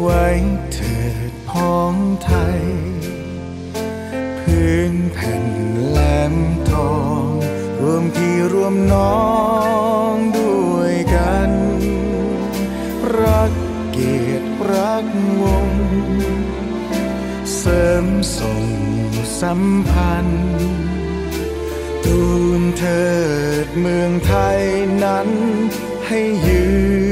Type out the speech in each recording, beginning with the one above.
ไว้เถิดพ้องไทย พื้นแผ่นแหลมทอง รวมพี่รวมน้องด้วยกัน รักเกียรติรักวง เสริมส่งสัมพันธ์ทูลเถิดเมืองไทยนั้นให้ยืน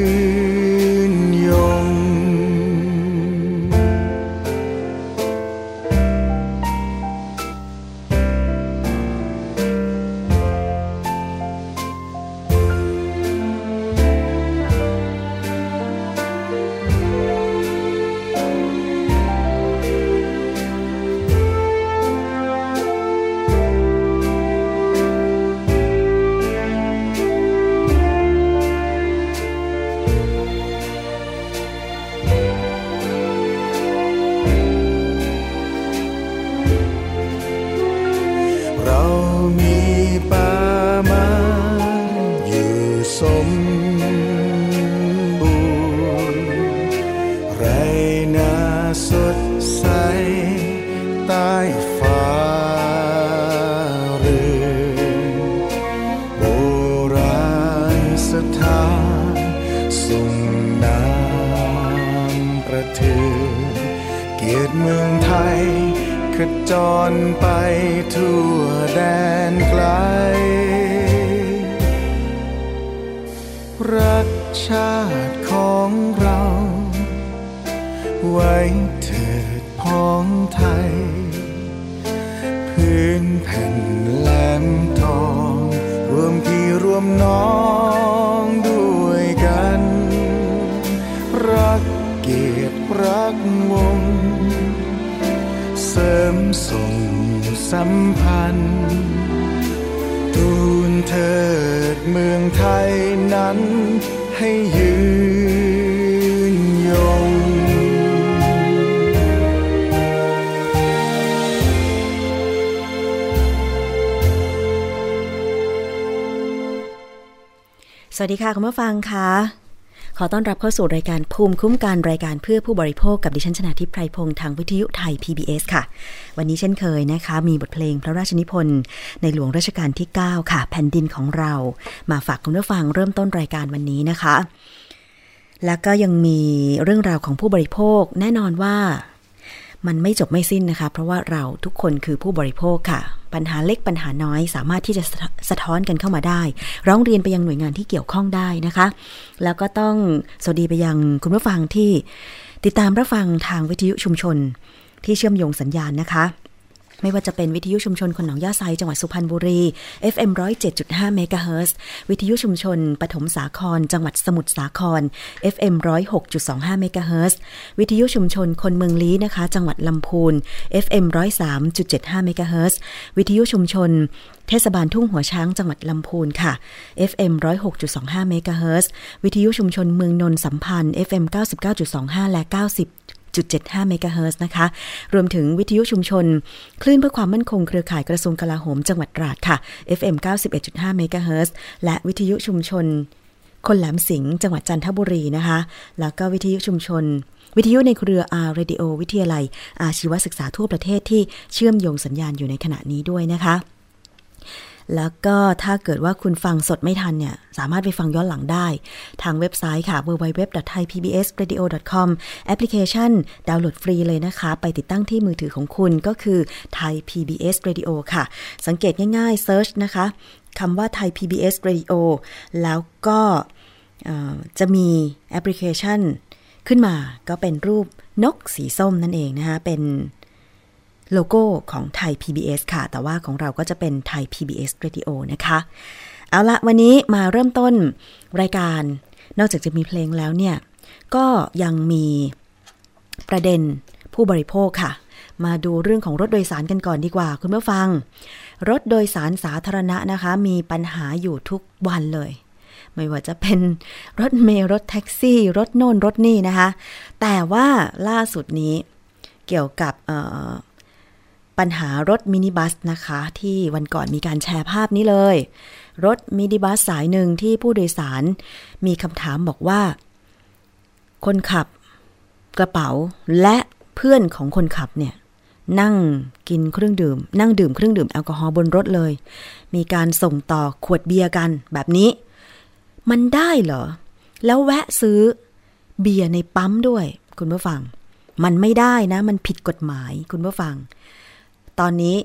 ไว้เถิดพ้องไทย พื้นแผ่นแหลมทอง รวมพี่รวมน้องด้วยกัน รักเกียรติรักวง เสริมส่งสัมพันธ์ทูลเถิดเมืองไทยนั้นให้ยืน สวัสดีค่ะ คุณผู้ฟังค่ะขอต้อนรับเข้าสู่รายการภูมิคุ้มกันรายการเพื่อผู้บริโภคกับดิฉันชนาทิพไพรพงศ์ทางวิทยุไทย PBS ค่ะ วันนี้เช่นเคยนะคะ มีบทเพลงพระราชนิพนธ์ในหลวงรัชกาลที่ 9 ค่ะ แผ่นดินของเรา มาฝากคุณผู้ฟังเริ่มต้นรายการวันนี้นะคะ แล้วก็ยังมีเรื่องราวของผู้บริโภคแน่นอนว่า มันไม่จบไม่สิ้นนะคะ เพราะว่าเราทุกคนคือผู้บริโภคค่ะ ปัญหาเล็กปัญหาน้อยสามารถที่จะสะท้อนกันเข้ามาได้ ร้องเรียนไปยังหน่วยงานที่เกี่ยวข้องได้นะคะ แล้วก็ต้องสวัสดีไปยังคุณผู้ฟังที่ติดตามรับฟังทางวิทยุชุมชน ที่เชื่อมโยงสัญญาณนะคะ ไม่ว่าจะเป็นวิทยุชุมชนคนหนองยาไซจังหวัดสุพรรณบุรี FM 107.5เมกะเฮิรตซ์วิทยุชุมชนปฐมสาคร จังหวัดสมุทรสาคร FM 106.25เมกะเฮิรตซ์วิทยุชุมชนคนเมืองลี้นะคะ จังหวัดลำพูน FM 103.75เมกะเฮิรตซ์วิทยุชุมชนเทศบาลทุ่งหัวช้างจังหวัดลำพูนค่ะ FM 106.25เมกะเฮิรตซ์วิทยุชุมชนเมืองนนท์สัมพันธ์ FM 99.25 และ 90 1.75 เมกะเฮิรตซ์นะคะ รวมถึงวิทยุชุมชน คลื่นเพื่อความมั่นคงเครือข่ายกระทรวงกลาโหมจังหวัดตราดค่ะ FM 91.5 เมกะเฮิรตซ์และวิทยุชุมชน คนแหลมสิงห์จังหวัดจันทบุรีนะคะ แล้วก็วิทยุชุมชนวิทยุในเครือ R Radio วิทยาลัย อาชีวศึกษาทั่วประเทศที่เชื่อมโยงสัญญาณอยู่ในขณะนี้ด้วยนะคะ แล้วก็ถ้าเกิดว่าคุณฟังสดไม่ทันเนี่ย สามารถไปฟังย้อนหลังได้ ทางเว็บไซต์ค่ะ www.thaipbsradio.com แอปพลิเคชัน ดาวน์โหลดฟรีเลยนะคะ ไปติดตั้งที่มือถือของคุณก็คือ Thai PBS Radio ค่ะ สังเกตง่ายๆ Search นะคะคำว่า Thai PBS Radio แล้วก็จะมีแอปพลิเคชันขึ้นมาก็เป็นรูปนกสีส้มนั่นเองนะคะเป็น โลโก้ของไทย PBS ค่ะ แต่ว่าของเราก็จะเป็นไทย PBS Radio นะคะ เอาละวันนี้มาเริ่มต้นรายการ นอกจากจะมีเพลงแล้วเนี่ย ก็ยังมีประเด็นผู้บริโภคค่ะ มาดูเรื่องของรถโดยสารกันก่อนดีกว่า คุณผู้ฟัง รถโดยสารสาธารณะนะคะ มีปัญหาอยู่ทุกวันเลย ไม่ว่าจะเป็นรถเมล์รถแท็กซี่ รถโน่นรถนี่นะคะ แต่ว่าล่าสุดนี้เกี่ยวกับ ปัญหารถมินิบัสนะคะ ที่วันก่อนมีการแชร์ภาพนี้เลย รถมินิบัสสายหนึ่งที่ผู้โดยสาร มีคำถามบอกว่า คนขับกระเป๋าและเพื่อนของคนขับเนี่ยนั่งกินเครื่องดื่ม นั่งดื่มเครื่องดื่มแอลกอฮอล์บนรถเลย มีการส่งต่อขวดเบียร์กันแบบนี้ มันได้เหรอ แล้วแวะซื้อเบียร์ในปั๊มด้วย คุณผู้ฟัง มันไม่ได้นะ มันผิดกฎหมายคุณผู้ฟัง ตอนนี้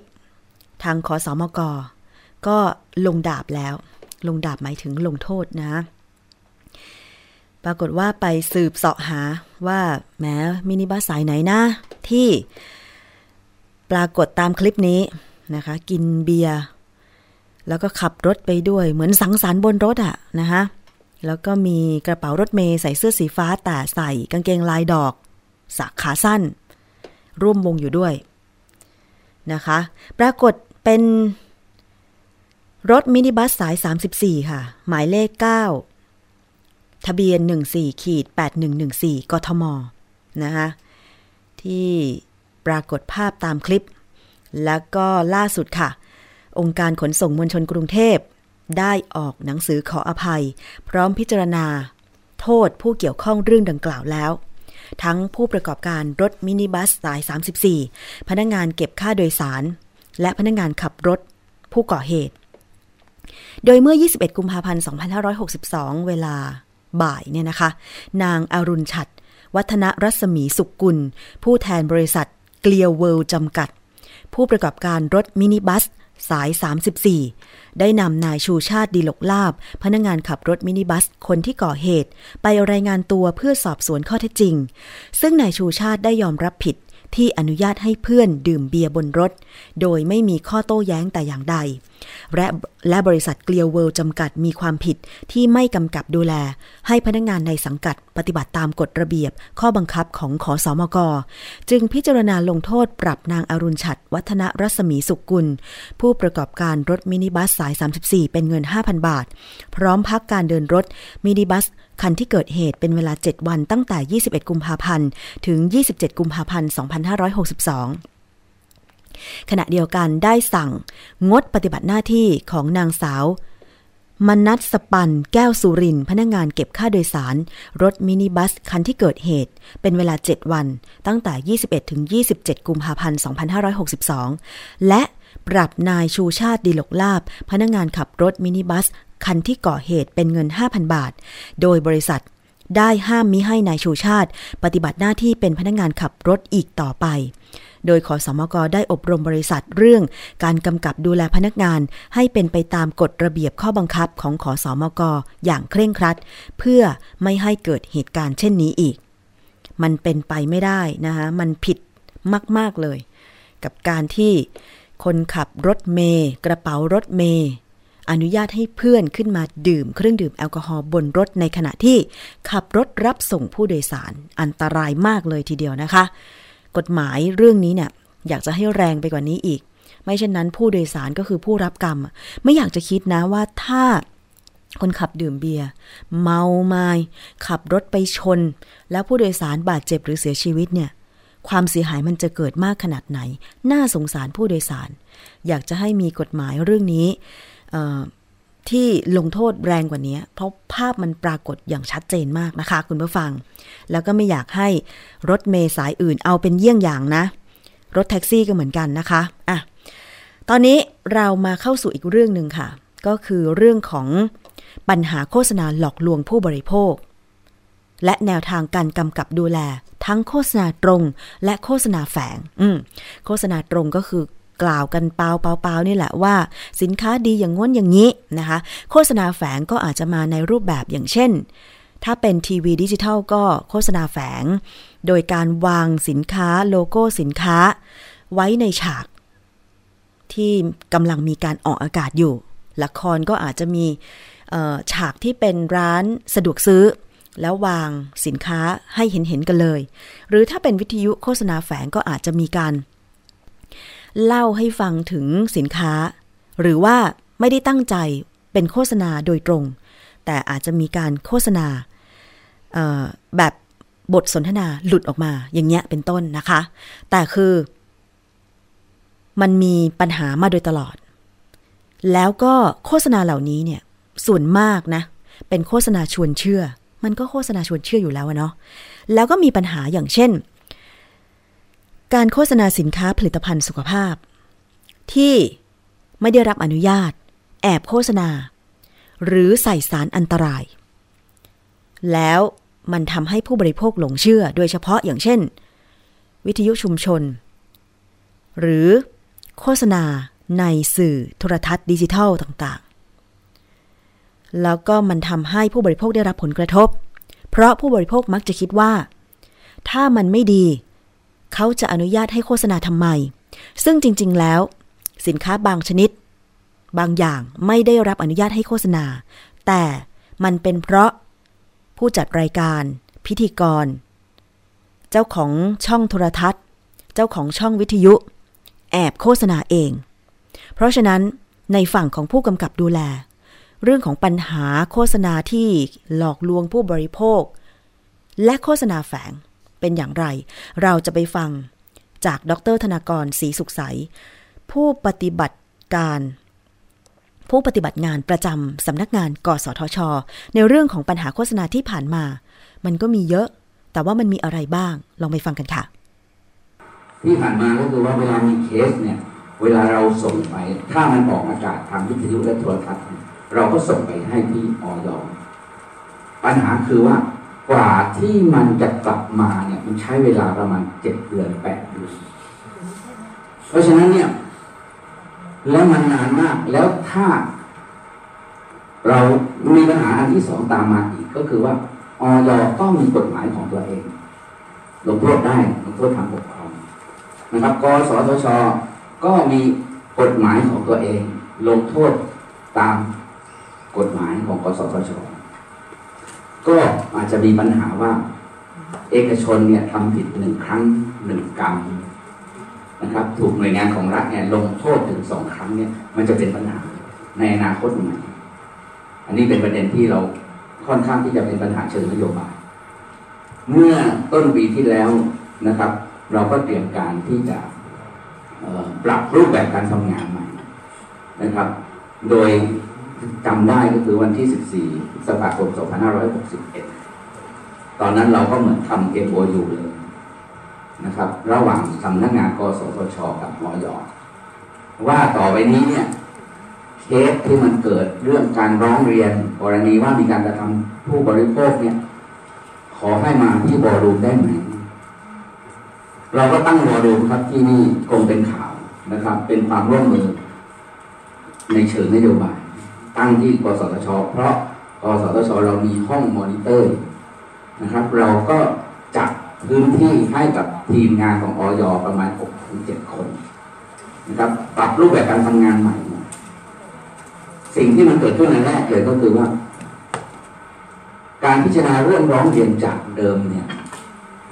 ทางขอสอมกก็ลงดาบแล้ว ลงดาบหมายถึงลงโทษนะ ปรากฏว่าไปสืบเสาะหาว่าแม้มินิบัสสายไหนนะ ที่ปรากฏตามคลิปนี้นะคะ กินเบียร์แล้วก็ขับรถไปด้วยเหมือนสังสรรค์บนรถอะนะคะแล้วก็มีกระเป๋ารถเมย์ใส่เสื้อสีฟ้าแต่ใส่กางเกงลายดอกสักขาสั้น ร่วมวงอยู่ด้วย นะคะ ปรากฏเป็นรถมินิบัสสาย 34 ค่ะ หมายเลข 9 ทะเบียน 14ขีด8114 กทม นะคะที่ปรากฏภาพตามคลิป แล้วก็ล่าสุดค่ะ องค์การขนส่งมวลชนกรุงเทพ ได้ออกหนังสือขออภัย พร้อมพิจารณา โทษผู้เกี่ยวข้องเรื่องดังกล่าวแล้ว ทั้งผู้ประกอบการรถมินิบัสสาย 34 พนักงงานเก็บค่าโดยสาร และพนักงงานขับรถผู้ก่อเหตุ โดยเมื่อ 21 กุมภาพันธ์ 2562 เวลาบ่ายเนี่ยนะคะ นางอารุณชัด วัฒนรัศมีสุกุล ผู้แทนบริษัทเกลียวเวิลด์จำกัด ผู้ประกอบการรถมินิบัส สาย 34 ได้นำนายชูชาติดีหลกลาบ พนักงงานขับรถมินิบัสคนที่ก่อเหตุ ไปรายงานตัวเพื่อสอบสวนข้อเท็จจริง ซึ่งนายชูชาติได้ยอมรับผิด ที่อนุญาตให้เพื่อนดื่มเบียร์บนรถ โดยไม่มีข้อโต้แย้งแต่อย่างใด และและบริษัทเกลียวเวิลด์จำกัดมีความผิดที่ไม่กำกับดูแล ให้พนักงงานในสังกัดปฏิบัติตามกฎระเบียบ ข้อบังคับของขอสอมก จึงพิจารณาลงโทษปรับนางอรุณฉัดวัฒนรัศมีสุกุล ผู้ประกอบการรถมินิบัสสาย 34 เป็นเงิน 5,000 บาท พร้อมพักการเดินรถมินิบัส คันที่เกิดเหตุเป็นเวลา 7 วันตั้งแต่ 21 กุมภาพันธ์ ถึง 27 กุมภาพันธ์ 2562 ขณะเดียวกันได้สั่งงดปฏิบัติหน้าที่ของนางสาวมนัสสปัน แก้วสุริน พนักงงานเก็บค่าโดยสาร รถมินิบัสคันที่เกิดเหตุ เป็นเวลา 7 วัน ตั้งแต่ 21 ถึง 27 กุมภาพันธ์ 2562 และปรับนายชูชาติดีหลกลาบ พนักงงานขับรถมินิบัส คันที่ก่อเหตุเป็นเงิน 5,000 บาท โดยบริษัทได้ห้ามมิให้นายชูชาติ ปฏิบัติหน้าที่เป็นพนักงงานขับรถอีกต่อไป โดยขอสมกได้อบรมบริษัทเรื่องการกำกับดูแลพนักงาน ให้เป็นไปตามกฎระเบียบข้อบังคับของขอสมกอย่างเคร่งครัด เพื่อไม่ให้เกิดเหตุการณ์เช่นนี้อีก มันเป็นไปไม่ได้นะคะมันผิดมาก ๆ เลย กับการที่คนขับรถเมย์กระเป๋ารถเมย์ อนุญาตให้เพื่อนขึ้นมาดื่มเครื่องดื่มแอลกอฮอล์บนรถในขณะที่ขับรถรับส่งผู้โดยสาร อันตรายมากเลยทีเดียวนะคะ กฎหมายเรื่องนี้เนี่ยอยากจะให้แรงไปกว่านี้อีก ไม่เช่นนั้นผู้โดยสารก็คือผู้รับกรรม ไม่อยากจะคิดนะว่าถ้าคนขับดื่มเบียร์เมาไมา้ขับรถไปชน แล้วผู้โดยสารบาดเจ็บหรือเสียชีวิตเนี่ยความเสียหายมันจะเกิดมากขนาดไหน น่าสงสารผู้โดยสาร อยากจะให้มีกฎหมายเรื่องนี้ ที่ลงโทษแรงกว่านี้ เพราะภาพมันปรากฏอย่างชัดเจนมากนะคะ คุณผู้ฟัง แล้วก็ไม่อยากให้รถเมย์สายอื่นเอาเป็นเยี่ยงอย่างนะ รถแท็กซี่ก็เหมือนกันนะคะอะตอนนี้เรามาเข้าสู่อีกเรื่องหนึ่งค่ะ ก็คือเรื่องของปัญหาโฆษณาหลอกลวงผู้บริโภค และแนวทางการกำกับดูแล ทั้งโฆษณาตรงและโฆษณาแฝง อืมโฆษณาตรงก็คือ กล่าวกันเปล่าเปานี่แหละว่า สินค้าดีอย่างง้นอย่างนี้นะคะ โฆษณาแฝงก็อาจจะมาในรูปแบบอย่างเช่น ถ้าเป็นทีวีดิจิทัลก็โฆษณาแฝง โดยการวางสินค้าโลโก้สินค้า ไว้ในฉาก ที่กำลังมีการออกอากาศอยู่ ละครก็อาจจะมีฉากที่เป็นร้านสะดวกซื้อแล้ววางสินค้าให้เห็นเห็นกันเลย หรือถ้าเป็นวิทยุโฆษณาแฝงก็อาจจะมีการ เล่าให้ฟังถึงสินค้า หรือว่าไม่ได้ตั้งใจเป็นโฆษณาโดยตรง แต่อาจจะมีการโฆษณาแบบบทสนทนาหลุดออกมาอย่างเงี้ยเป็นต้นนะคะ แต่คือ มันมีปัญหามาโดยตลอด แล้วก็โฆษณาเหล่านี้เนี่ยส่วนมากนะ เป็นโฆษณาชวนเชื่อ มันก็โฆษณาชวนเชื่ออยู่แล้วเนาะแล้วก็มีปัญหาอย่างเช่น การโฆษณาสินค้าผลิตภัณฑ์สุขภาพ ที่ไม่ได้รับอนุญาต แอบโฆษณา หรือใส่สารอันตราย แล้วมันทำให้ผู้บริโภคหลงเชื่อ โดยเฉพาะอย่างเช่น วิทยุชุมชน หรือโฆษณาในสื่อโทรทัศน์ดิจิทัลต่างๆ แล้วก็มันทำให้ผู้บริโภคได้รับผลกระทบ เพราะผู้บริโภคมักจะคิดว่า ถ้ามันไม่ดี เขาจะอนุญาตให้โฆษณาทำไม ซึ่งจริง ๆ แล้ว สินค้าบางชนิด บางอย่างไม่ได้รับอนุญาตให้โฆษณา แต่มันเป็นเพราะผู้จัดรายการ พิธีกร เจ้าของช่องโทรทัศน์ เจ้าของช่องวิทยุ แอบโฆษณาเอง เพราะฉะนั้นในฝั่งของผู้กำกับดูแล เรื่องของปัญหาโฆษณาที่หลอกลวงผู้บริโภค และโฆษณาแฝง เป็นอย่างไร เราจะไปฟังจากดรธนากรศรีสุขใส ผู้ปฏิบัติการ ผู้ปฏิบัติงานประจำสำนักงานกสทช ในเรื่องของปัญหาโฆษณาที่ผ่านมา มันก็มีเยอะ แต่ว่ามันมีอะไรบ้าง ลองไปฟังกันค่ะ ที่ผ่านมาก็คือว่าเวลามีเคสเนี่ยเวลาเราส่งไป ถ้ามันออกอากาศทางวิทยุและโทรทัศน์ เราก็ส่งไปให้ที่ออยปัญหาคือว่า กว่าที่มันจะกลับมาเนี่ยมันใช้เวลาประมาณเจ็ดเดือนแปดเดือนเพราะฉะนั้นเนี่ย แล้วมันนานมากแล้วถ้า เรามีปัญหาอันที่สองตามมาอีกก็คือว่าออยก็มีกฎหมายของตัวเองลงโทษได้ลงโทษทางปกครองนะครับกสทช ก็มีกฎหมายของตัวเอง ลงโทษตามกฎหมายของกสทช ก็อาจจะมีปัญหาว่า เอกชนเนี่ยทำผิดหนึ่งครั้งหนึ่งกรรมนะครับ ถูกหน่วยงานของรัฐเนี่ยลงโทษถึงสองครั้งเนี่ยมันจะเป็นปัญหาในอนาคตใหม่อันนี้เป็นประเด็นที่เราค่อนข้างที่จะเป็นปัญหาเชิงนโยบาย เมื่อต้นปีที่แล้วนะครับ เราก็เตรียมการที่จะปรับรูปแบบการทำงานใหม่นะครับ โดย จำได้ก็คือวันที่ 14พฤษภาคม 2561 ตอนนั้นเราก็เหมือนทำ MOU เลยนะครับ ระหว่างสำนักงานกสทช กับมอยว่าต่อไปนี้เนี่ยเคสที่มันเกิดเรื่องการร้องเรียนกรณีว่ามีการกระทำผู้บริโภคเนี่ย ขอให้มาที่บอรูมได้ไหมเราก็ตั้งบอรูมครับที่นี่คงเป็นข่าวนะครับ เป็นความร่วมมือในเชิงนโยบาย ตั้งที่กสทช เพราะกสทช เรามีห้องมอนิเตอร์นะครับ เราก็จัดพื้นที่ให้กับทีมงานของออยประมาณ6ถึง7คนนะครับปรับรูปแบบการทำงานใหม่ สิ่งที่มันเกิดขึ้นในแรกเลยก็คือว่า การพิจารณาเรื่องร้องเรียนจากเดิมเนี่ย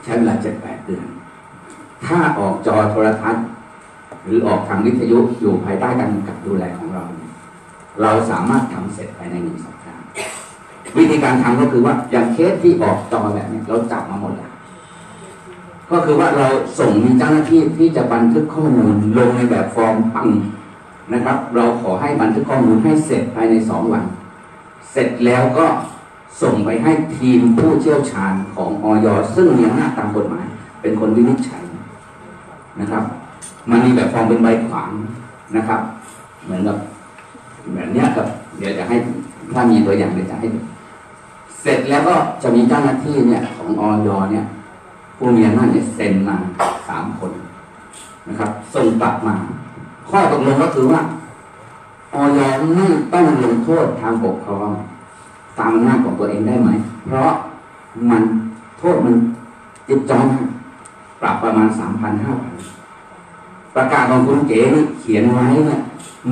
ใช้เวลาเจ็ดแปดเดือน ถ้าออกจอโทรทัศน์ หรือออกทางวิทยุอยู่ภายใต้การกำกับดูแลของเรา เราสามารถทำเสร็จภายในหนึ่งสัปดาห์วิธีการทำก็คือว่าอย่างเคสที่ออกจอแบบนี้เราจับมาหมดแล้วก็คือว่าเราส่งมีเจ้าหน้าที่ที่จะบันทึกข้อมูลลงในแบบฟอร์มพังนะครับ เราขอให้บันทึกข้อมูลให้เสร็จภายในสองวัน เสร็จแล้วก็ส่งไปให้ทีมผู้เชี่ยวชาญของออยซึ่งมีอำนาจตามกฎหมาย เป็นคนวินิจฉัยนะครับ มันมีแบบฟอร์มเป็นใบขวางนะครับ เหมือนกับ แบบนี้ครับ เดี๋ยวจะให้ถ้ามีตัวอย่างเดี๋ยวจะให้ดูเสร็จแล้วก็จะมีเจ้าหน้าที่เนี่ย ของออยเนี่ย ผู้มีอำนาจเนี่ยเซ็นมาสามคนนะครับส่งกลับมา ข้อตกลงก็คือว่าออยไม่ต้องลงโทษทางปกครองตามอำนาจของตัวเองได้ไหม เพราะมันโทษมันจิบจอมปรับประมาณสามพันห้าพันประกาศของคุณเก๋เขียนไว้เนี่ย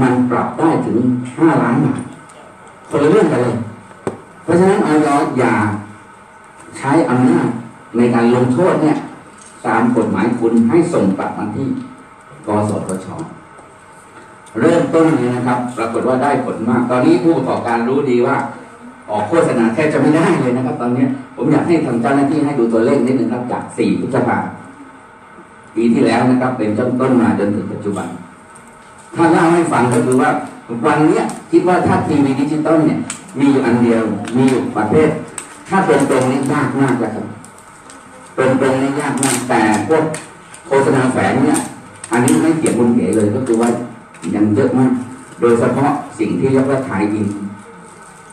มันปรับได้ถึงห้าล้านบาทคนละเรื่องกันเลย เพราะฉะนั้นออยอย่าใช้อำนาจในการลงโทษเนี่ย ตามกฎหมายคุณให้ส่งกลับมาที่กสทชเริ่มต้นนี้นะครับ ปรากฏว่าได้ผลมาก ตอนนี้ผู้ประกอบการรู้ดีว่า ออกโฆษณาแทบจะไม่ได้เลยนะครับ ตอนนี้ผมอยากให้ทางเจ้าหน้าที่ให้ดูตัวเลขนิดนึงครับจาก 4 พฤษภาปีที่แล้วนะครับ เป็นต้นต้นมาจนถึงปัจจุบัน ถ้าเล่าให้ฟังก็คือว่าวันเนี้ยคิดว่าถ้าทีวีดิจิตอลเนี่ย มีอยู่อันเดียว มีอยู่ประเภทถ้าตรงตรงนี่ยากมากแล้วครับตรงตรงนี่ยากมากแต่พวกโฆษณาแฝงเนี่ย อันนี้ไม่เกี่ยวกับเก๋เลยก็คือว่ายังเยอะมาก โดยเฉพาะสิ่งที่เรียกว่า tie-in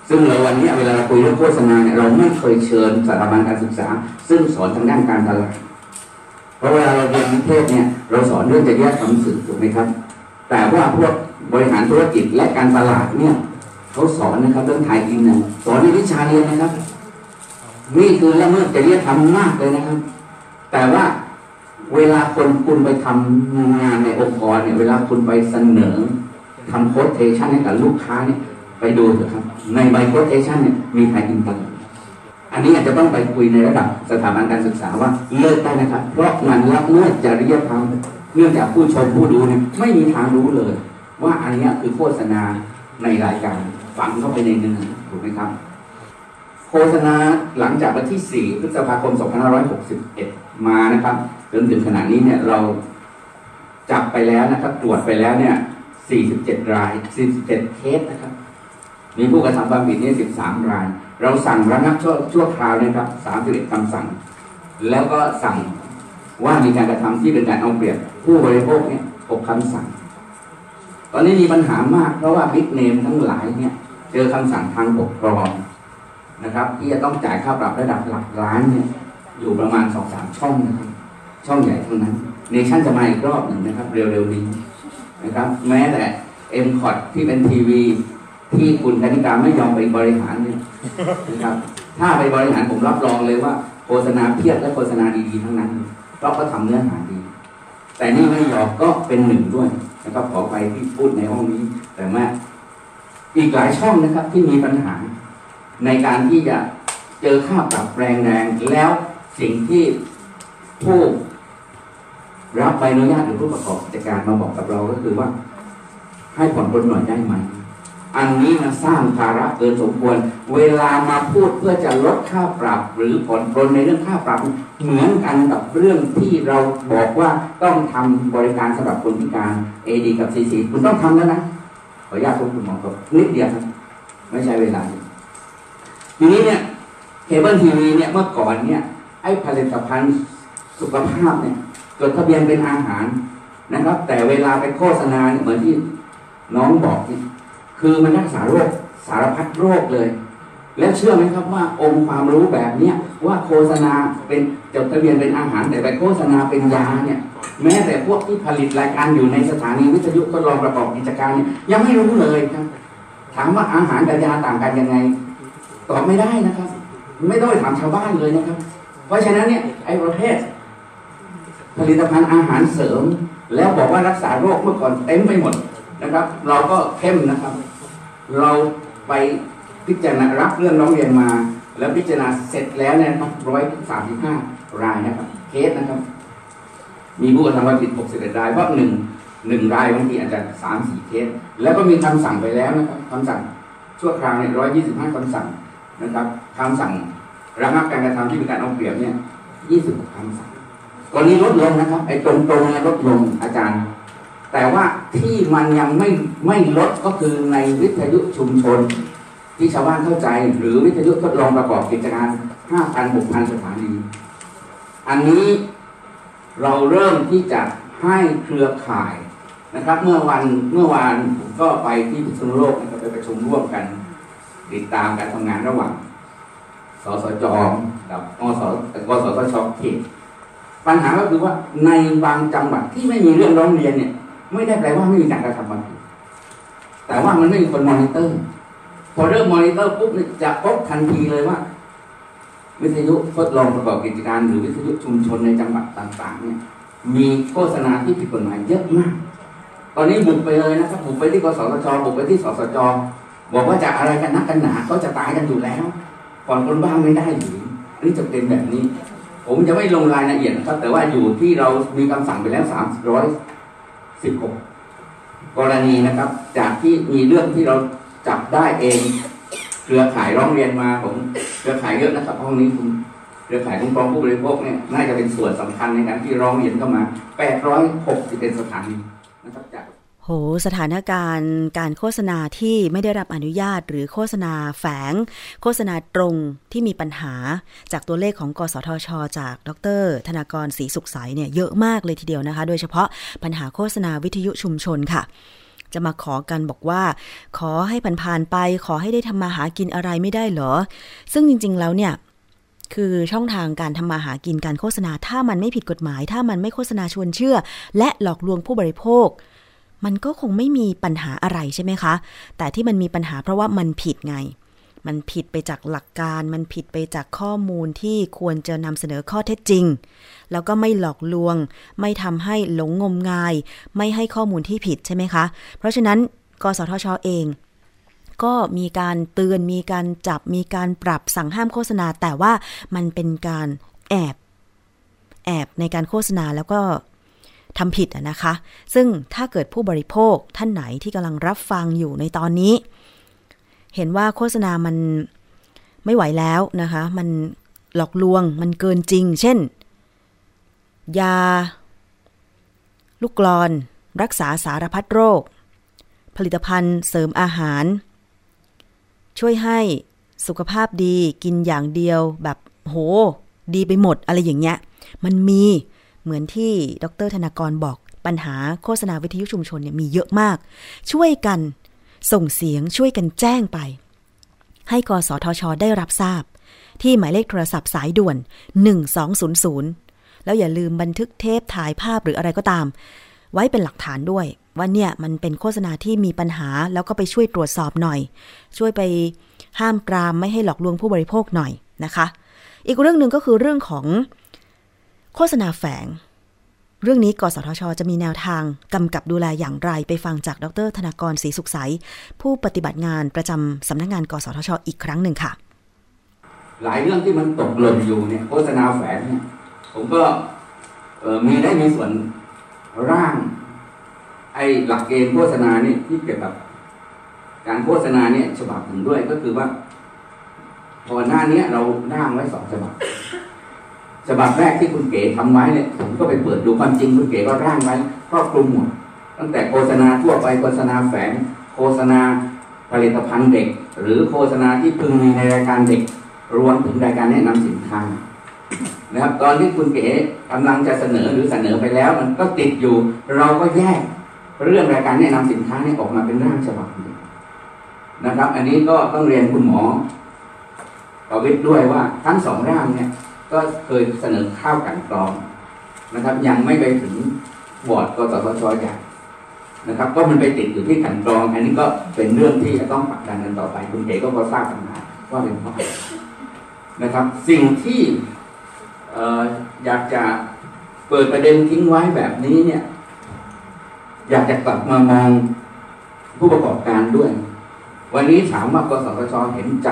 ซึ่งเราวันนี้เวลาเราคุยเรื่องโฆษณาเนี่ยเราไม่เคยเชิญสถาบันการศึกษา ซึ่งสอนทางด้านการตลาดเพราะเวลาเราเรียนนิเทศเนี่ยเราสอนเรื่องจริยธรรมสื่อถูกไหมครับ แต่ว่าพวกบริหารธุรกิจและการตลาดเนี่ยเขาสอนนะครับเรื่องทายอินนี่ยสอนในวิชาเรียนนะครับ นี่คือละเมิดจริยธรรมมากเลยนะครับ แต่ว่าเวลาคนคุณไปทำงานในองค์กรเนี่ย เวลาคุณไปเสนอทำโค้ดเทชันให้กับลูกค้าเนี่ย ไปดูเถอะครับ ในใบโค้ดเทชันเนี่ยมีไทยอินตลอดอันนี้อาจจะต้องไปคุยในระดับสถาบันการศึกษาว่าเลิกได้นะครับ เพราะมันละเมิดจริยธรรม เนื่องจากผู้ชมผู้ดูเนี่ยไม่มีทางรู้เลย ว่าอันนี้คือโฆษณาในรายการฝังเข้าไปในเนื้อถูกไหมครับ โฆษณาหลังจากวันที่ 4 พฤษภาคม 2561 มานะครับจนถึงขณะนี้เนี่ยเราจับไปแล้วนะครับตรวจไปแล้วเนี่ย 47 ราย 47 เคสนะครับ มีผู้กระทำความผิดเนี่ย13 ราย เราสั่งระงับชั่วชั่วคราวนะครับ 31คำสั่ง แล้วก็สั่ง ว่ามีการกระทำที่เป็นการเอาเปรียบผู้บริโภคเนี่ย6คำสั่ง ตอนนี้มีปัญหามาก เพราะว่าบิ๊กเนมทั้งหลายเนี่ยเจอคำสั่งทางปกครองนะครับ ที่จะต้องจ่ายค่าปรับระดับหลักล้านเนี่ยอยู่ประมาณสองสามช่องนะครับ ช่องใหญ่ทั้งนั้นเนชั่นจะมาอีกรอบหนึ่งนะครับ เร็วๆนี้นะครับ แม้แต่เอ็มคอร์ดที่เป็นทีวีที่คุณกนิการไม่ยอมไปบริหารเนี่ยนะครับ ถ้าไปบริหารผมรับรองเลยว่าโฆษณาเพียบและโฆษณาดีๆทั้งนั้น เพราะเขาทำเนื้อหาดี แต่นี่ไม่ยอมก็เป็นหนึ่งด้วยนะครับขอไปที่พูดในห้องนี้ แต่ว่าอีกหลายช่องนะครับที่มีปัญหา ในการที่จะเจอค่าปรับแรงๆแล้วสิ่งที่ผู้รับใบอนุญาตหรือผู้ประกอบกิจการมาบอกกับเราก็คือว่า ให้ผ่อนปลนหน่อยได้ไหม อันนี้มันสร้างภาระเกินสมควร เวลามาพูดเพื่อจะลดค่าปรับหรือผ่อนปลนในเรื่องค่าปรับ เหมือนกันกับเรื่องที่เราบอกว่าต้องทำบริการสำหรับคนพิการ AD กับ CC คุณต้องทำแล้วนะขออนุญาตคุณหมอครับนิดเดียวครับไม่ใช่เวลา ทีนี้เนี่ยเคเบิลทีวีเนี่ยเมื่อก่อนเนี่ยไอ้ผลิตภัณฑ์สุขภาพเนี่ยจดทะเบียนเป็นอาหารนะครับ แต่เวลาไปโฆษณาเนี่ยเหมือนที่น้องบอกเนี่ย คือมันรักษาโรคสารพัดโรคเลย และเชื่อไหมครับว่าองค์ความรู้แบบเนี้ยว่าโฆษณาเป็นจดทะเบียนเป็นอาหารแต่ไปโฆษณาเป็นยาเนี่ยแม้แต่พวกที่ผลิตรายการอยู่ในสถานีวิทยุทดลองประกอบกิจการเนี่ยยังไม่รู้เลยครับ ถามว่าอาหารกับยาต่างกันยังไงตอบไม่ได้นะครับ ไม่ต้องไปถามชาวบ้านเลยนะครับ เพราะฉะนั้นเนี่ยไอ้ประเภทผลิตภัณฑ์อาหารเสริม แล้วบอกว่ารักษาโรคเมื่อก่อนเต็มไปหมดนะครับ เราก็เข้มนะครับ เราไปพิจารณารับเรื่องร้องเรียนมา แล้วพิจารณาเสร็จแล้วเนี่ยนะครับร้อยสามสิบห้ารายนะครับ เคสนะครับ มีผู้กระทำความผิดหกสิบเอ็ดรายเพราะหนึ่งหนึ่งรายบางทีอาจจะสามสี่เคส แล้วก็มีคำสั่งไปแล้วนะครับคำสั่งชั่วคราวเนี่ยร้อยยี่สิบห้าคำสั่งนะครับคำสั่งระงับการกระทำที่เป็นการเอาเปรียบเนี่ยยี่สิบคำสั่งตอนนี้ลดลงนะครับไอ้ตรงๆเนี่ยลดลงอาจารย์ แต่ว่าที่มันยังไม่ไม่ลดก็คือในวิทยุชุมชน ที่ชาวบ้านเข้าใจหรือวิทยุทดลองประกอบกิจการ 5,000 6,000 สถานี อันนี้เราเริ่มที่จะให้เครือข่ายนะครับ เมื่อวันเมื่อวานผมก็ไปที่พิษณุโลกนะครับไปประชุมร่วมกัน ติดตามการทำงานระหว่างสสจกับกสกสชเขตปัญหาก็คือว่าในบางจังหวัดที่ไม่มีเรื่องร้องเรียนเนี่ย ไม่ได้แปลว่าไม่มีการกระทำความผิดแต่ว่ามันไม่มีคนมอนิเตอร์ พอเริ่มมอนิเตอร์ปุ๊บเนี่ยจะพบทันทีเลยว่า วิทยุทดลองประกอบกิจการ หรือวิทยุชุมชนในจังหวัดต่างๆ เนี่ย มีโฆษณาที่ผิดกฎหมายเยอะมาก ตอนนี้บุกไปเลยนะครับบุกไปที่กสทชบุกไปที่สสจบอกว่าจะอะไรกันนักกันหนาเขาจะตายกันอยู่แล้วก่อนคนบ้างไม่ได้หรืออันนี้จะเป็นแบบนี้ ผมจะไม่ลงรายละเอียดนะครับ แต่ว่าอยู่ที่เรามีคำสั่งไปแล้วสามร้อย สิบหกกรณีนะครับ จากที่มีเรื่องที่เราจับได้เอง เครือข่ายร้องเรียนมาผมเครือข่ายเยอะนะครับห้องนี้คุณเครือข่ายคุ้มครองผู้บริโภคเนี่ยน่าจะเป็นส่วนสำคัญในการที่ร้องเรียนเข้ามา 861 สถานีนะครับจาก โหสถานการณ์การโฆษณาที่ไม่ได้รับอนุญาต หรือโฆษณาแฝง โฆษณาตรงที่มีปัญหาจากตัวเลขของกสทช จากดร ธนากรศรีสุขใสเนี่ยเยอะมากเลยทีเดียวนะคะ โดยเฉพาะปัญหาโฆษณาวิทยุชุมชนค่ะ จะมาขอกันบอกว่า ขอให้ผ่านๆไป ขอให้ได้ทำมาหากินอะไรไม่ได้เหรอ ซึ่งจริง ๆ แล้วเนี่ยคือช่องทางการทำมาหากินการโฆษณา ถ้ามันไม่ผิดกฎหมาย ถ้ามันไม่โฆษณาชวนเชื่อ และหลอกลวงผู้บริโภค มันก็คงไม่มีปัญหาอะไรใช่ไหมคะ แต่ที่มันมีปัญหาเพราะว่ามันผิดไง มันผิดไปจากหลักการ มันผิดไปจากข้อมูลที่ควรจะนำเสนอข้อเท็จจริง แล้วก็ไม่หลอกลวง ไม่ทำให้หลงงมงาย ไม่ให้ข้อมูลที่ผิดใช่ไหมคะ เพราะฉะนั้นกสทชเองก็มีการเตือนมีการจับมีการปรับสั่งห้ามโฆษณา แต่ว่ามันเป็นการแอบ แอบในการโฆษณาแล้วก็ ทำผิดอะนะคะ ซึ่งถ้าเกิดผู้บริโภคท่านไหนที่กำลังรับฟังอยู่ในตอนนี้ เห็นว่าโฆษณามันไม่ไหวแล้วนะคะ มันหลอกลวงมันเกินจริง เช่น ยา ลูกกลอน รักษาสารพัดโรค ผลิตภัณฑ์เสริมอาหาร ช่วยให้สุขภาพดีกินอย่างเดียวแบบโห ดีไปหมดอะไรอย่างเงี้ย มันมี เหมือนที่ดรธนากรบอกปัญหาโฆษณาวิทยุชุมชนเนี่ยมีเยอะมาก ช่วยกันส่งเสียงช่วยกันแจ้งไป ให้กสทช ได้รับทราบ ที่หมายเลขโทรศัพท์สายด่วน 1200 แล้วอย่าลืมบันทึกเทปถ่ายภาพหรืออะไรก็ตาม ไว้เป็นหลักฐานด้วย ว่าเนี่ยมันเป็นโฆษณาที่มีปัญหาแล้วก็ไปช่วยตรวจสอบหน่อย ช่วยไปห้ามปรามไม่ให้หลอกลวงผู้บริโภคหน่อยนะคะ อีกเรื่องหนึ่งก็คือเรื่องของ โฆษณาแฝง เรื่องนี้กสทช จะมีแนวทางกำกับดูแลอย่างไรไปฟังจากดร ธนากรศรีสุขใส ผู้ปฏิบัติงานประจำสำนักงงาน กสทช อีกครั้งหนึ่งค่ะ หลายเรื่องที่มันตกหล่นอยู่เนี่ยโฆษณาแฝงเนี่ยผมก็มีได้มีส่วนร่าง ไอ้หลักเกณฑ์โฆษณาเนี่ยที่เกี่ยวกับการโฆษณาเนี่ยฉบับหนึ่งด้วยก็คือว่าพอหน้านี้เราร่างไว้สองฉบับ ฉบับแรกที่คุณเก๋ทำไว้เนี่ยผมก็ไปเปิดดูความจริงคุณเก๋ก็ร่างไว้ครอบคลุมหมดตั้งแต่โฆษณาทั่วไปโฆษณาแฝงโฆษณาผลิตภัณฑ์เด็ก หรือโฆษณาที่พึงมีในรายการเด็ก รวมถึงรายการแนะนำสินค้านะครับตอนที่คุณเก๋กำลังจะเสนอหรือเสนอไปแล้ว มันก็ติดอยู่ เราก็แยกเรื่องรายการแนะนำสินค้านี่ออกมาเป็นร่างฉบับหนึ่งนะครับ อันนี้ก็ต้องเรียนคุณหมอประวิทย์ด้วยว่าทั้งสองร่างเนี่ย ก็เคยเสนอข้าวกันกรองนะครับ ยังไม่ไปถึงบอร์ดกสทชใหญ่นะครับ ก็มันไปติดอยู่ที่กันกรอง อันนี้ก็เป็นเรื่องที่จะต้องผลักดันกันต่อไป คุณเก๋ก็พอทราบปัญหาว่าเป็นเพราะนะครับ สิ่งที่อออยากจะเปิดประเด็นทิ้งไว้แบบนี้เนี่ย อยากจะกลับมามองผู้ประกอบการด้วย วันนี้ถามว่ากสทชเห็นใจ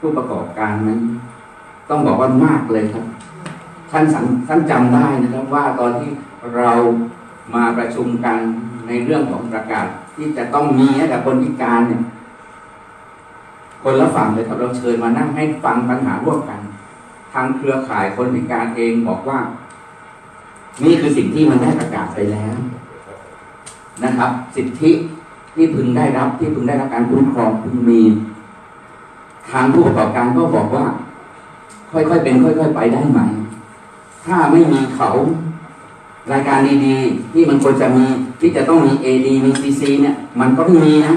ผู้ประกอบการไหม ต้องบอกว่ามากเลยครับ ท่านสังท่านจำได้นะครับว่าตอนที่เรามาประชุมกันในเรื่องของประกาศ ที่จะต้องมีให้กับคนพิการเนี่ย คนละฝั่งเลยครับเราเชิญมานั่งให้ฟังปัญหาร่วมกัน ทางเครือข่ายคนพิการเองบอกว่า นี่คือสิ่งที่มันได้ประกาศไปแล้วนะครับ สิทธิที่พึงได้รับที่พึงได้รับการคุ้มครองพึงมี ทางผู้ประกอบการก็บอกว่า ค่อยๆเป็น ค่อย ๆ ไปได้ไหม ถ้าไม่มีเขา รายการดีๆที่มันควรจะมีที่จะต้องมี AD มี CC เนี่ย มันก็ไม่มีนะ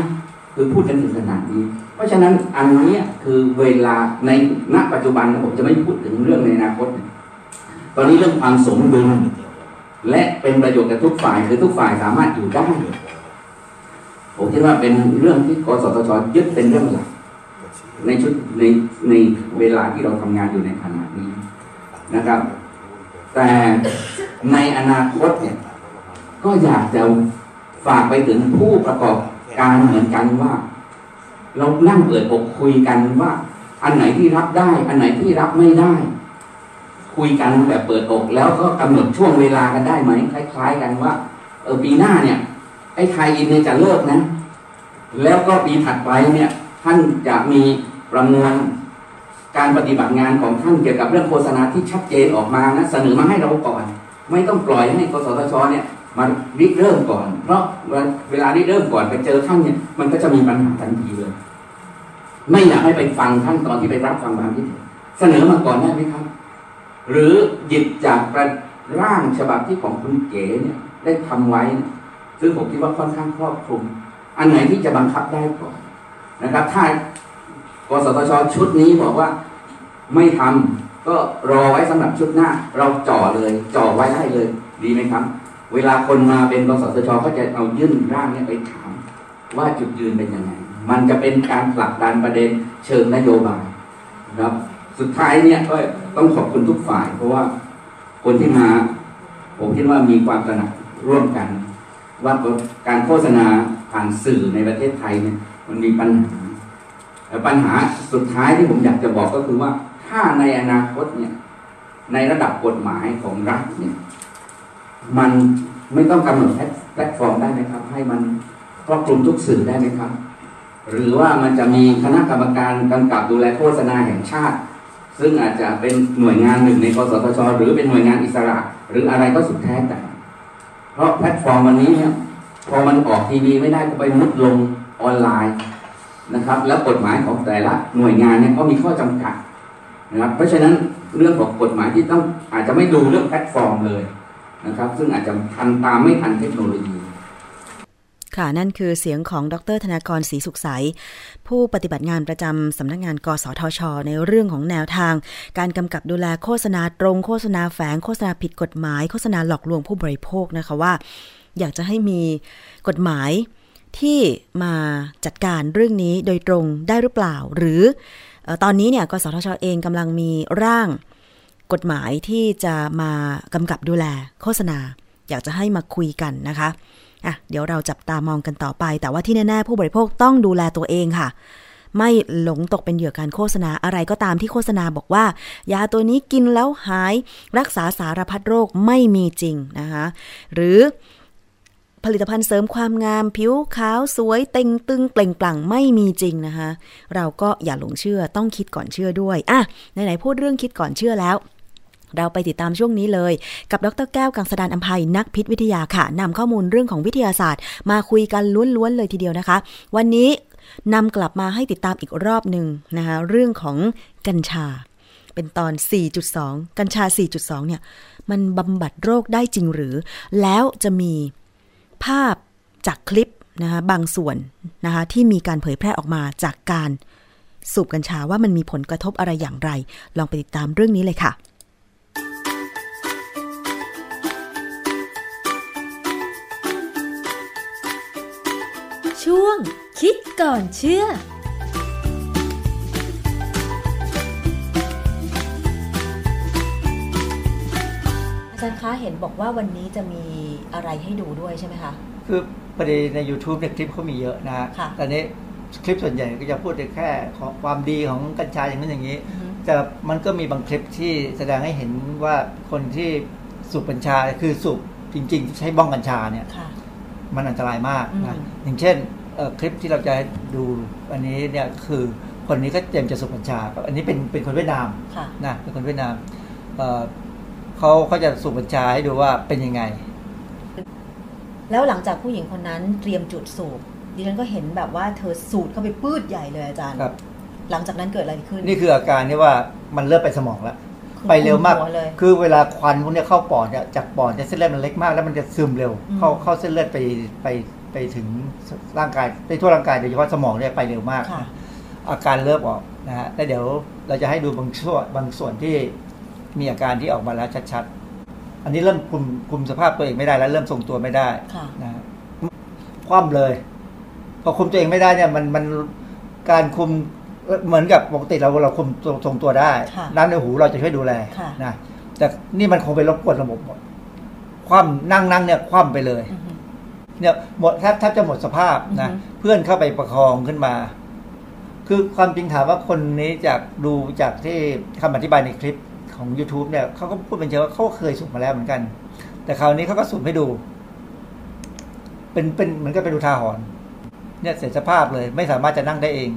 คือพูดกันถึงขนาดนี้ เพราะฉะนั้นอันนี้คือเวลาในณปัจจุบันผมจะไม่พูดถึงเรื่องในอนาคต ตอนนี้เรื่องความสมดุลและเป็นประโยชน์กับทุกฝ่ายคือทุกฝ่ายสามารถอยู่ได้ผมคิดว่าเป็นเรื่องที่กสทชยึดเป็นเรื่องหลัก ในชุดในในเวลาที่เราทำงานอยู่ในขณะนี้นะครับ แต่ในอนาคตเนี่ยก็อยากจะฝากไปถึงผู้ประกอบการเหมือนกันว่า เรานั่งเปิดอกคุยกันว่า อันไหนที่รับได้ อันไหนที่รับไม่ได้ คุยกันแบบเปิดอก แล้วก็กำหนดช่วงเวลากันได้ไหมคล้าย ๆ กันว่า เออปีหน้าเนี่ยไอ้ไทยอินเนี่ยจะเลิกนะ แล้วก็ปีถัดไปเนี่ย ท่านจะมีประเมวลการปฏิบัติงานของท่านเกี่ยวกับเรื่องโฆษณาที่ชัดเจนออกมานะเสนอมาให้เราก่อน ไม่ต้องปล่อยให้กสทชเนี่ยมาริเริ่มก่อน เพราะเวลาริเริ่มก่อนไปเจอท่านเนี่ยมันก็จะมีปัญหาทันทีเลย ไม่อยากให้ไปฟังท่านตอนที่ไปรับฟังความคิดเห็นเสนอมาก่อนได้ไหมครับ หรือหยิบจากร่างฉบับที่ของคุณเก๋เนี่ยได้ทำไว้ ซึ่งผมคิดว่าค่อนข้างครอบคลุม อันไหนที่จะบังคับได้ก่อน นะครับ ถ้ากสทชชุดนี้บอกว่าไม่ทำก็รอไว้สำหรับชุดหน้า เราจ่อเลยจ่อไว้ได้เลย ดีไหมครับ เวลาคนมาเป็นกสทชก็จะเอายื่นร่างนี้ไปถามว่าจุดยืนเป็นยังไง มันจะเป็นการผลักดันประเด็นเชิงนโยบายครับ สุดท้ายเนี่ยก็ต้องขอบคุณทุกฝ่าย เพราะว่าคนที่มา ผมคิดว่ามีความตระหนักร่วมกัน ว่าการโฆษณาผ่านสื่อในประเทศไทยเนี่ย มันมีปัญหาแต่ปัญหาสุดท้ายที่ผมอยากจะบอกก็คือว่า ถ้าในอนาคตเนี่ย ในระดับกฎหมายของรัฐเนี่ย มันไม่ต้องกำหนดแพลตฟอร์มได้ไหมครับ ให้มันครอบคลุมทุกสื่อได้ไหมครับ หรือว่ามันจะมีคณะกรรมการกำกับดูแลโฆษณาแห่งชาติ ซึ่งอาจจะเป็นหน่วยงานหนึ่งในกสทช หรือเป็นหน่วยงานอิสระ หรืออะไรก็สุดแท้แต่ เพราะแพลตฟอร์มวันนี้เนี่ยพอมันออกทีวีไม่ได้ก็ไปมุดลง ออนไลน์นะครับ แล้วกฎหมายของแต่ละหน่วยงานเนี่ยก็มีข้อจำกัดนะครับ เพราะฉะนั้นเรื่องของกฎหมายที่ต้องอาจจะไม่ดูเรื่องแพลตฟอร์มเลยนะครับ ซึ่งอาจจะทันตามไม่ทันเทคโนโลยีค่ะนั่นคือเสียงของดรธนากรศรีสุขใส ผู้ปฏิบัติงานประจำสำนักงาน กสทช ในเรื่องของแนวทาง การกำกับดูแลโฆษณาตรง โฆษณาแฝงโฆษณาผิดกฎหมาย โฆษณาหลอกลวงผู้บริโภคนะคะว่า อยากจะให้มีกฎหมาย ที่มาจัดการเรื่องนี้โดยตรงได้หรือเปล่า หรือตอนนี้เนี่ยกสทชเองกำลังมีร่างกฎหมายที่จะมากำกับดูแลโฆษณา อยากจะให้มาคุยกันนะคะอะเดี๋ยวเราจับตามองกันต่อไป แต่ว่าที่แน่ๆ ผู้บริโภคต้องดูแลตัวเองค่ะ ไม่หลงตกเป็นเหยื่อการโฆษณาอะไรก็ตามที่โฆษณาบอกว่า ยาตัวนี้กินแล้วหายรักษาสารพัดโรคไม่มีจริงนะคะ หรือ ผลิตภัณฑ์เสริมความงาม ผิวขาวสวยเต่งตึงเปล่งปลั่งไม่มีจริงนะคะ เราก็อย่าหลงเชื่อต้องคิดก่อนเชื่อด้วยอะไหนๆพูดเรื่องคิดก่อนเชื่อแล้วเราไปติดตามช่วงนี้เลย กับดรแก้วกังสดานอัมภัยนักพิษวิทยาค่ะนำข้อมูลเรื่องของวิทยาศาสตร์ มาคุยกันล้วนๆเลยทีเดียวนะคะ วันนี้นำกลับมาให้ติดตามอีกรอบหนึ่งนะคะเรื่องของกัญชา เป็นตอน 4.2 กัญชา 4.2 เนี่ย มันบำบัดโรคได้จริงหรือ แล้วจะมี ภาพจากคลิปนะคะบางส่วนนะคะที่มีการเผยแพร่ออกมาจากการสูบกัญชาว่ามันมีผลกระทบอะไรอย่างไร ลองไปติดตามเรื่องนี้เลยค่ะ ช่วงคิดก่อนเชื่อ ห็นบอกว่าวันนี้จะมีอะไรให้ดูด้วยใช่ไหมคะ คือประเด็นใน YouTube เนี่ยคลิปเขามีเยอะนะฮะค่ะตอนนี้คลิปส่วนใหญ่ก็จะพูดแต่แค่ของความดีของกัญชาอย่างนั้นอย่างนี้ อือฮึ แต่มันก็มีบางคลิปที่แสดงให้เห็นว่าคนที่สูบกัญชาคือสูบจริงๆใช้บ้องกัญชาเนี่ย ค่ะ มันอันตรายมากนะ อืม อย่างเช่นเอ่อคลิปที่เราจะดูอันนี้เนี่ยคือคนนี้ก็เตรียมจะสูบกัญชา อันนี้เป็นเป็นคนเวียดนามค่ะ นะเป็นคนเวียดนามเอ่อ เขาเขาจะสูบกัญชาให้ดูว่าเป็นยังไง แล้วหลังจากผู้หญิงคนนั้นเตรียมจุดสูบดิฉันก็เห็นแบบว่าเธอสูดเข้าไปปื้ดใหญ่เลยอาจารย์ครับ หลังจากนั้นเกิดอะไรขึ้น นี่คืออาการที่ว่ามันเริ่มไปสมองแล้วคือไปเร็วมากคุมหัวเลยคือเวลาควันพวกเนี้ยเข้าปอดเนี่ยจากปอดเนี่ยเส้นเลือดมันเล็กมาก แล้วมันจะซึมเร็วอืมเข้าเข้าเส้นเลือดไปไปไปถึงร่างกายไปทั่วร่างกายโดยเฉพาะสมองเนี่ยไปเร็วมากค่ะนะอาการเริ่มออกนะฮะแล้วเดี๋ยวเราจะให้ดูบางช่วงบางส่วนที่ มีอาการที่ออกมาแล้วชัดๆ อันนี้เริ่มคุมคุมสภาพตัวเองไม่ได้แล้ว เริ่มทรงตัวไม่ได้ค่ะนะฮะคว่ำเลย พอคุมตัวเองไม่ได้เนี่ยมันมันการคุมเอ่อเหมือนกับปกติเราเราคุมทรงทรงตัวได้ค่ะน้ำในหูเราจะช่วยดูแลค่ะนะแต่นี่มันคงไปรบกวนระบบหมดคว่ำนั่งนั่งเนี่ยคว่ำไปเลยอือฮึเนี่ยหมดแทบแทบจะหมดสภาพนะอือฮึเพื่อนเข้าไปประคองขึ้นมา คือความจริงถามว่าคนนี้จากดูจากที่คำอธิบายในคลิป ของ YouTube เนี่ยเขาก็พูดเป็นเชิงว่าเขาก็เคยสูบมาแล้วเหมือนกัน แต่คราวนี้เขาก็สูบให้ดู เป็นเป็นเหมือนกับเป็นอุทาหรณ์เนี่ยเสียสภาพเลย ไม่สามารถจะนั่งได้เอง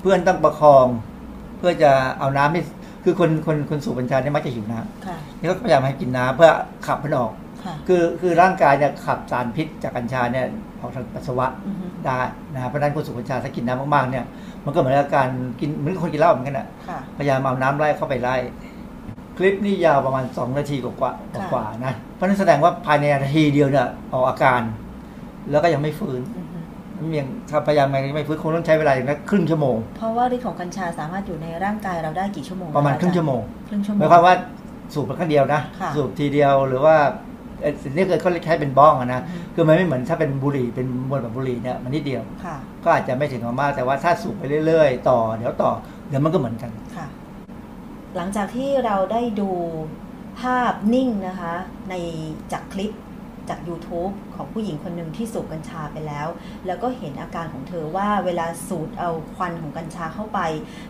เพื่อนต้องประคอง เพื่อจะเอาน้ำให้คือคนคนคนสูบบัญชาเนี่ยมักจะหิวน้ำค่ะนี่ก็พยายามให้กินน้ำเพื่อขับมันออกค่ะคือคือร่างกายเนี่ยขับสารพิษจากกัญชาเนี่ยออกทางปัสสาวะอือฮึได้นะเพราะฉะนั้นคนสูบกัญชาถ้ากินน้ำมากๆเนี่ย มันก็เหมือนกับการกินเหมือนคนกินเหล้าเหมือนกันอะค่ะพยายามเอาน้ำไล่เข้าไปไล่ คลิปนี่ยาวประมาณ 2 นาทีกว่าๆค่ะกว่าๆนะเพราะฉะนั้นแสดงว่าภายในนาทีเดียวเนี่ยออกอาการ แล้วก็ยังไม่ฟื้นอือฮึยังถ้าพยายามยังไม่ฟื้นคงต้องใช้เวลาอย่างนั้นครึ่งชั่วโมง เพราะว่าฤทธิ์ของกัญชาสามารถอยู่ในร่างกายเราได้กี่ชั่วโมง ประมาณคครึ่งชั่วโมงครึ่งชั่วโมหงมายความว่าสูบเป็นครั้งเดียวนะค่ะสูบทีเดียวหรือว่าเอ่อสิ่งที่เคยเขาใช้เป็นบ้องอะนะอือฮึคือมันไม่เหมือนถ้าเป็นบุหรี่เป็นมวลแบบบุหรี่เนี่ยมันนิดเดียวค่ะก็อาจจะไม่ถึงกับมากแต่ว่าถ้าสูบไปเรื่อย ๆ ต่อ เดี๋ยวต่อเดี๋ยวมันก็เหมือนกันค่ะ หลังจากที่เราได้ดูภาพนิ่งนะคะ ในจากคลิปจาก YouTube ของผู้หญิงคนหนึ่งที่สูบกัญชาไปแล้ว แล้วก็เห็นอาการของเธอว่าเวลาสูดเอาควันของกัญชาเข้าไป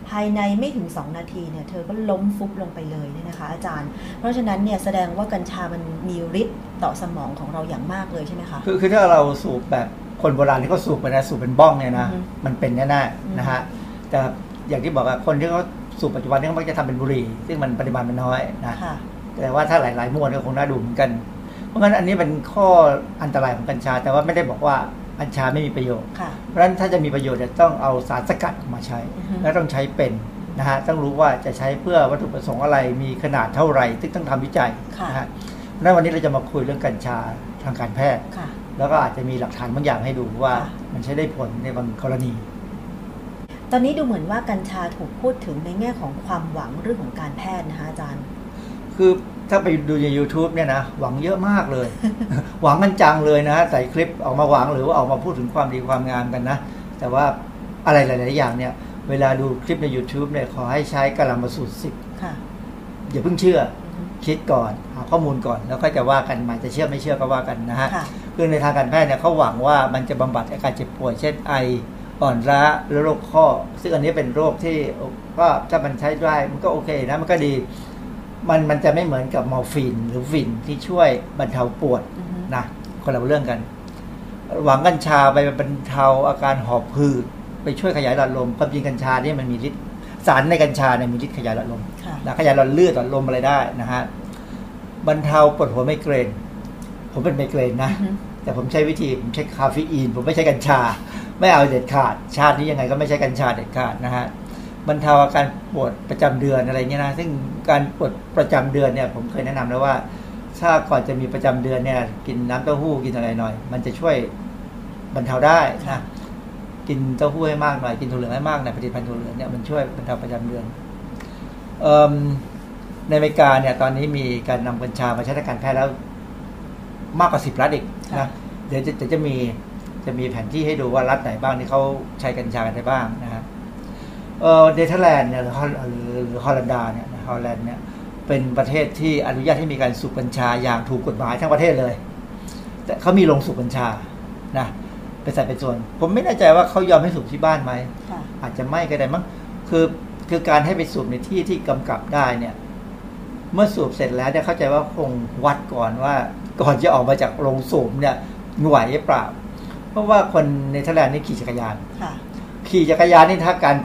ภายในไม่ถึง 2 นาทีเนี่ยเธอก็ล้มฟุบลงไปเลยเนี่ยนะคะ อาจารย์ เพราะฉะนั้นเนี่ยแสดงว่ากัญชามันมีฤทธิ์ต่อสมองของเราอย่างมากเลยใช่ไหมคะ คือคือถ้าเราสูบแบบคนโบราณที่เขาสูบไปนะสูบเป็นบ้องเนี่ยนะอือฮึมันเป็นแน่อืมๆนะฮะแต่อย่างที่บอกอะคนที่เขา สูบปัจจุบันนี่เขามักจะทำเป็นบุหรี่ซึ่งมันปริมาณมันน้อยนะค่ะแต่ว่าถ้าหลายๆมวลก็คงน่าดูเหมือนกัน เพราะงั้นอันนี้เป็นข้ออันตรายของกัญชา แต่ว่าไม่ได้บอกว่ากัญชาไม่มีประโยชน์ค่ะเพราะฉะนั้นถ้าจะมีประโยชน์เนี่ยต้องเอาสารสกัดออกมาใช้อือฮึและต้องใช้เป็นนะฮะต้องรู้ว่าจะใช้เพื่อวัตถุประสงค์อะไรมีขนาดเท่าไหร่ซึ่งต้องทำวิจัยค่ะนะฮะเพราะฉะนั้นวันนี้เราจะมาคุยเรื่องกัญชาทางการแพทย์ค่ะแล้วก็อาจจะมีหลักฐานบางอย่างให้ดูว่าค่ะมันใช้ได้ผลในบางกรณี ตอนนี้ดูเหมือนว่ากัญชาถูกพูดถึงในแง่ของความหวังเรื่องของการแพทย์นะคะอาจารย์ คือถ้าไปดูใน YouTube เนี่ยนะหวังเยอะมากเลย หวังกันจังเลยนะใส่คลิปออกมาหวังหรือว่าออกมาพูดถึงความดีความงามกันนะ แต่ว่าอะไรหลาย ๆ อย่างเนี่ย เวลาดูคลิปใน YouTube เนี่ยขอให้ใช้กลัมมาสูตรสิบค่ะอย่าเพิ่งเชื่ออือฮึคิดก่อนหาข้อมูลก่อนแล้วก็จะว่ากันใหม่จะเชื่อไม่เชื่อก็ว่ากันนะฮะค่ะคือในทางการแพทย์เนี่ยเขาหวังว่ามันจะบำบัดอาการเจ็บป่วยเช่นไอ อ่อนล้าหรือโรคข้อ ซึ่งอันนี้เป็นโรคที่ก็ถ้ามันใช้ได้มันก็โอเคนะมันก็ดี มันมันจะไม่เหมือนกับมอร์ฟีนหรือฟินที่ช่วยบรรเทาปวดอือฮึนะคนละเรื่องกัน หวังกัญชาไปบรรเทาอาการหอบหืดไปช่วยขยายหลอดลมความจริงกัญชาเนี่ยมันมีฤทธิ์สารในกัญชาเนี่ยมีฤทธิ์ขยายหลอดลมค่ะนะขยายหลอดเลือดหลอดลมอะไรได้นะฮะบรรเทาปวดหัวไมเกรน ผมเป็นไมเกรนนะอือฮึแต่ผมใช้วิธีผมใช้คาเฟอีน ผมไม่ใช้กัญชา ไม่เอาเด็ดขาด ชาตินี้ยังไงก็ไม่ใช้กัญชาเด็ดขาดนะฮะบรรเทาอาการปวดประจำเดือนอะไรเงี้ยนะซึ่งการปวดประจำเดือนเนี่ย ผมเคยแนะนำแล้วว่า ถ้าก่อนจะมีประจำเดือนเนี่ย กินน้ำเต้าหู้กินอะไรหน่อย มันจะช่วยบรรเทาได้นะกินเต้าหู้ให้มากหน่อยกินถั่วเหลืองให้มากหน่อยผลิตภัณฑ์ถั่วเหลืองเนี่ยมันช่วยบรรเทาประจำเดือนเอิ่มในอเมริกาเนี่ย ตอนนี้มีการนำกัญชามาใช้ในการแพทย์แล้วมากกว่าสิบรัฐอีกค่ะนะเดี๋ยวจะเดี๋ยวจะมี จะมีแผนที่ให้ดูว่ารัฐไหนบ้างที่เขาใช้กัญชากันได้บ้างนะฮะเออเนเธอร์แลนด์เนี่ยหรือฮอลหรือหรือฮอลันดาเนี่ยนะฮอลแลนด์เนี่ยไปเป็นประเทศที่อนุญาตให้มีการสูบกัญชาอย่างถูกกฎหมายทั้งประเทศเลย แต่เขามีโรงสูบกัญชานะเป็นสัดเป็นส่วน ผมไม่แน่ใจว่าเขายอมให้สูบที่บ้านไหมค่ะอาจจะไม่ก็ได้มั้งคือคือการให้ไปสูบในที่ที่กำกับได้เนี่ยเมื่อสูบเสร็จแล้วเนี่ยเข้าใจว่าคงวัดก่อนว่า ก่อนจะออกมาจากโรงสูบเนี่ยไหวหรือเปล่า เพราะว่าคนในเทแลนด์นี่ขี่จักรยาน ค่ะขี่จักรยานนี่ถ้าการ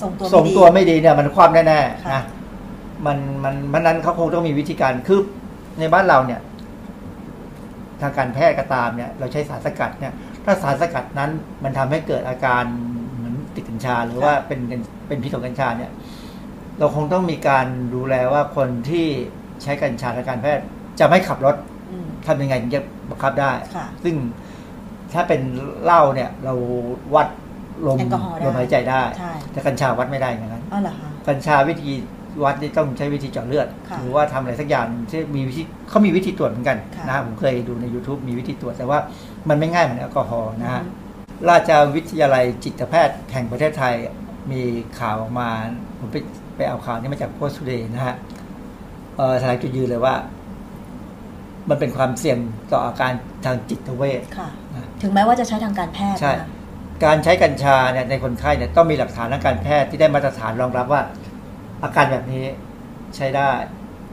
ทรงตัวทรงไม่ดีตัวไม่ดีเนี่ย มันคว่ำแน่ๆค่ะนะมันมันมันนั้นเขาคงต้องมีวิธีการคือในบ้านเราเนี่ย ทางการแพทย์ก็ตามเนี่ย เราใช้สารสกัดเนี่ย ถ้าสารสกัดนั้นมันทำให้เกิดอาการเหมือนติดกัญชา หรือว่าเป็นเป็นพิษของกัญชาเนี่ย เราคงต้องมีการดูแลว่าคนที่ใช้กัญชาทางการแพทย์จะไม่ขับรถอืมทำยังไงถึงจะบังคับได้ค่ะซึ่ง ถ้าเป็นเหล้าเนี่ยเราวัดลมแอลกอฮอล์ได้ลมหายใจได้ ใช่ แต่กัญชาวัดไม่ได้อย่างนั้น อ๋อเหรอคะ กัญชาวิธีวัดนี่ต้องใช้วิธีเจาะเลือด ค่ะหรือว่าทำอะไรสักอย่างที่มีวิธีเขามีวิธีตรวจเหมือนกันค่ะนะผมเคยดูใน YouTube มีวิธีตรวจแต่ว่ามันไม่ง่ายเหมือนแอลกอฮอล์นะฮะอืมราชวิทยาลัยจิตแพทย์แห่งประเทศไทยมีข่าวออกมา ผมไปไปเอาข่าวนี้มาจากโพสต์ Today นะฮะเออแถลงจุดยืนเลยว่า มันเป็นความเสี่ยงต่ออาการทางจิตเวช ค่ะนะ ถึงแม้ว่าจะใช้ทางการแพทย์ใช่นะคะการใช้กัญชาเนี่ยในคนไข้เนี่ยต้องมีหลักฐานทางการแพทย์ที่ได้มาตรฐานรองรับว่า อาการแบบนี้ใช้ได้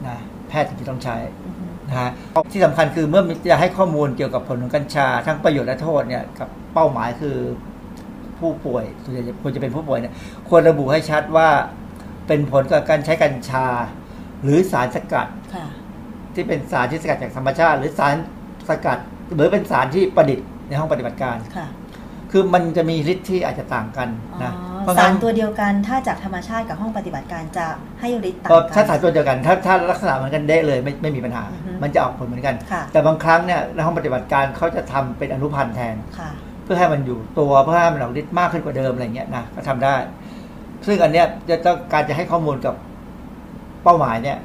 นะแพทย์ถึงจะต้องใช้อือฮึนะฮะที่สำคัญคือเมื่อจะให้ข้อมูลเกี่ยวกับผลของกัญชา ทั้งประโยชน์และโทษเนี่ยกับเป้าหมายคือผู้ป่วยส่วนใหญ่ควรจะเป็นผู้ป่วยเนี่ยควรระบุให้ชัดว่าเป็นผลจากการใช้กัญชา หรือสารสกัดค่ะที่เป็นสารที่สกัดจากธรรมชาติ หรือสารสกัด หรือเป็นสารที่ประดิษฐ์ ในห้องปฏิบัติการค่ะ คือมันจะมีฤทธิ์ที่อาจจะต่างกันอ๋นะอเพราะสางั้รนตัวเดียวกันถ้าจากธรรมชาติกับห้องปฏิบัติการจะให้ฤทธิ์ต่างก็กัถ้าสารตัวเดียวกันถ้าถ้าลักษณะเหมือนกันเด้เลยไม่ไม่มีปัญหาอือฮึมันจะออกผลเหมือนกันค่ะแต่บางครั้งเนี่ยในห้องปฏิบัติการเขาจะทำเป็นอนุพันธ์แทนค่ะเพื่อให้มันอยู่ตัวเพื่อให้มันออกฤทธิ์มากขึ้นกว่าเดิมอะไรเงี้ยนะก็ทำได้ ซึ่งอันเนี้ยจะต้องการจะให้ข้อมูลกับเป้าหมายเนี่ย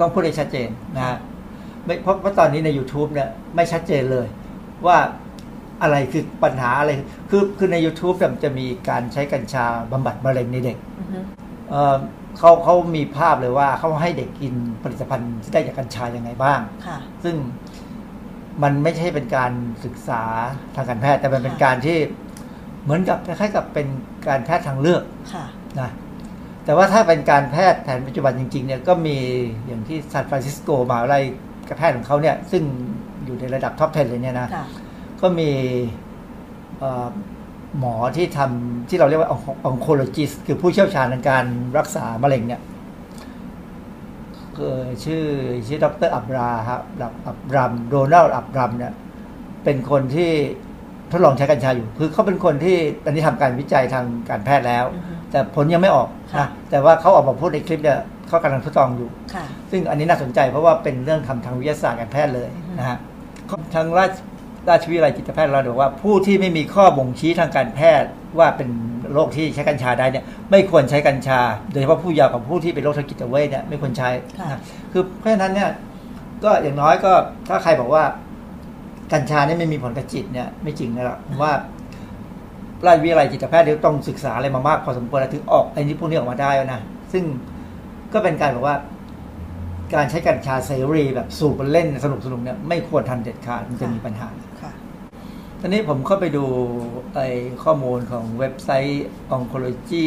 ต้องพูดให้ชัดเจนนะฮะไม่เพราะเพราะตอนนี้ใน YouTube เนี่ยไม่ชัดเจนเลยว่า อะไรคือปัญหาอะไร คือคือใน YouTube เนี่ยมันจะมีการใช้กัญชาบำบัดมะเร็งในเด็กอือฮึเอ่อเขาเขามีภาพเลยว่าเขาให้เด็กกินผลิตภัณฑ์ที่ได้จากกัญชายังไงบ้างค่ะซึ่งมันไม่ใช่เป็นการศึกษาทางการแพทย์แต่มันเป็นค่ะการที่เหมือนกับคล้ายๆกับเป็นการแพทย์ทางเลือกค่ะนะแต่ว่าถ้าเป็นการแพทย์แผนปัจจุบันจริง ๆ เนี่ยก็มีอย่างที่ซานฟรานซิสโกมหาวิทยาลัยการแพทย์ของเขาเนี่ย ซึ่งอยู่ในระดับ top 10 เลยเนี่ยนะค่ะ ก็มีเอ่อหมอที่ทำที่เราเรียกว่า oncologist คือผู้เชี่ยวชาญในการรักษามะเร็งเนี่ยคือชื่อชื่อดรอับราครับอับรัมโดนัลด์อับรัมเนี่ยเป็นคนที่ทดลองใช้กัญชาอยู่ คือเขาเป็นคนที่ตอนนี้ทำการวิจัยทางการแพทย์แล้วอือฮึแต่ผลยังไม่ออกค่ะนะแต่ว่าเขาออกมาพูดในคลิปเนี่ยเขากำลังทดลองอยู่ค่ะซึ่งอันนี้น่าสนใจเพราะว่าเป็นเรื่องทำทางวิทยาศาสตร์การแพทย์เลยอือฮึนะฮะทางราช ราชวิทยาลัยจิตแพทย์เราบอกว่าผู้ที่ไม่มีข้อบ่งชี้ทางการแพทย์ว่าเป็นโรคที่ใช้กัญชาได้เนี่ยไม่ควรใช้กัญชา โดยเฉพาะผู้เยาว์กับผู้ที่เป็นโรคทางจิตเวชเนี่ยไม่ควรใช้ค่ะนะคือเพราะฉะนั้นเนี่ยก็อย่างน้อยก็ถ้าใครบอกว่า กัญชาเนี่ยไม่มีผลกับจิตเนี่ยไม่จริงนะหรอกว่าราชวิทยาลัยจิตแพทย์เดี๋ยวต้องศึกษาอะไรมามากพอสมควรแล้วถึงออกไอ้นี้พวกนี้ออกมาได้นะซึ่งก็เป็นการบอกว่า การใช้กัญชาเสรีแบบสูบเล่นสนุกสนุกเนี่ยไม่ควรทำเด็ดขาดมันจะมีปัญหาค่ะ ตอนนี้ผมเข้าไปดูไอ้ข้อมูลของเว็บไซต์ oncology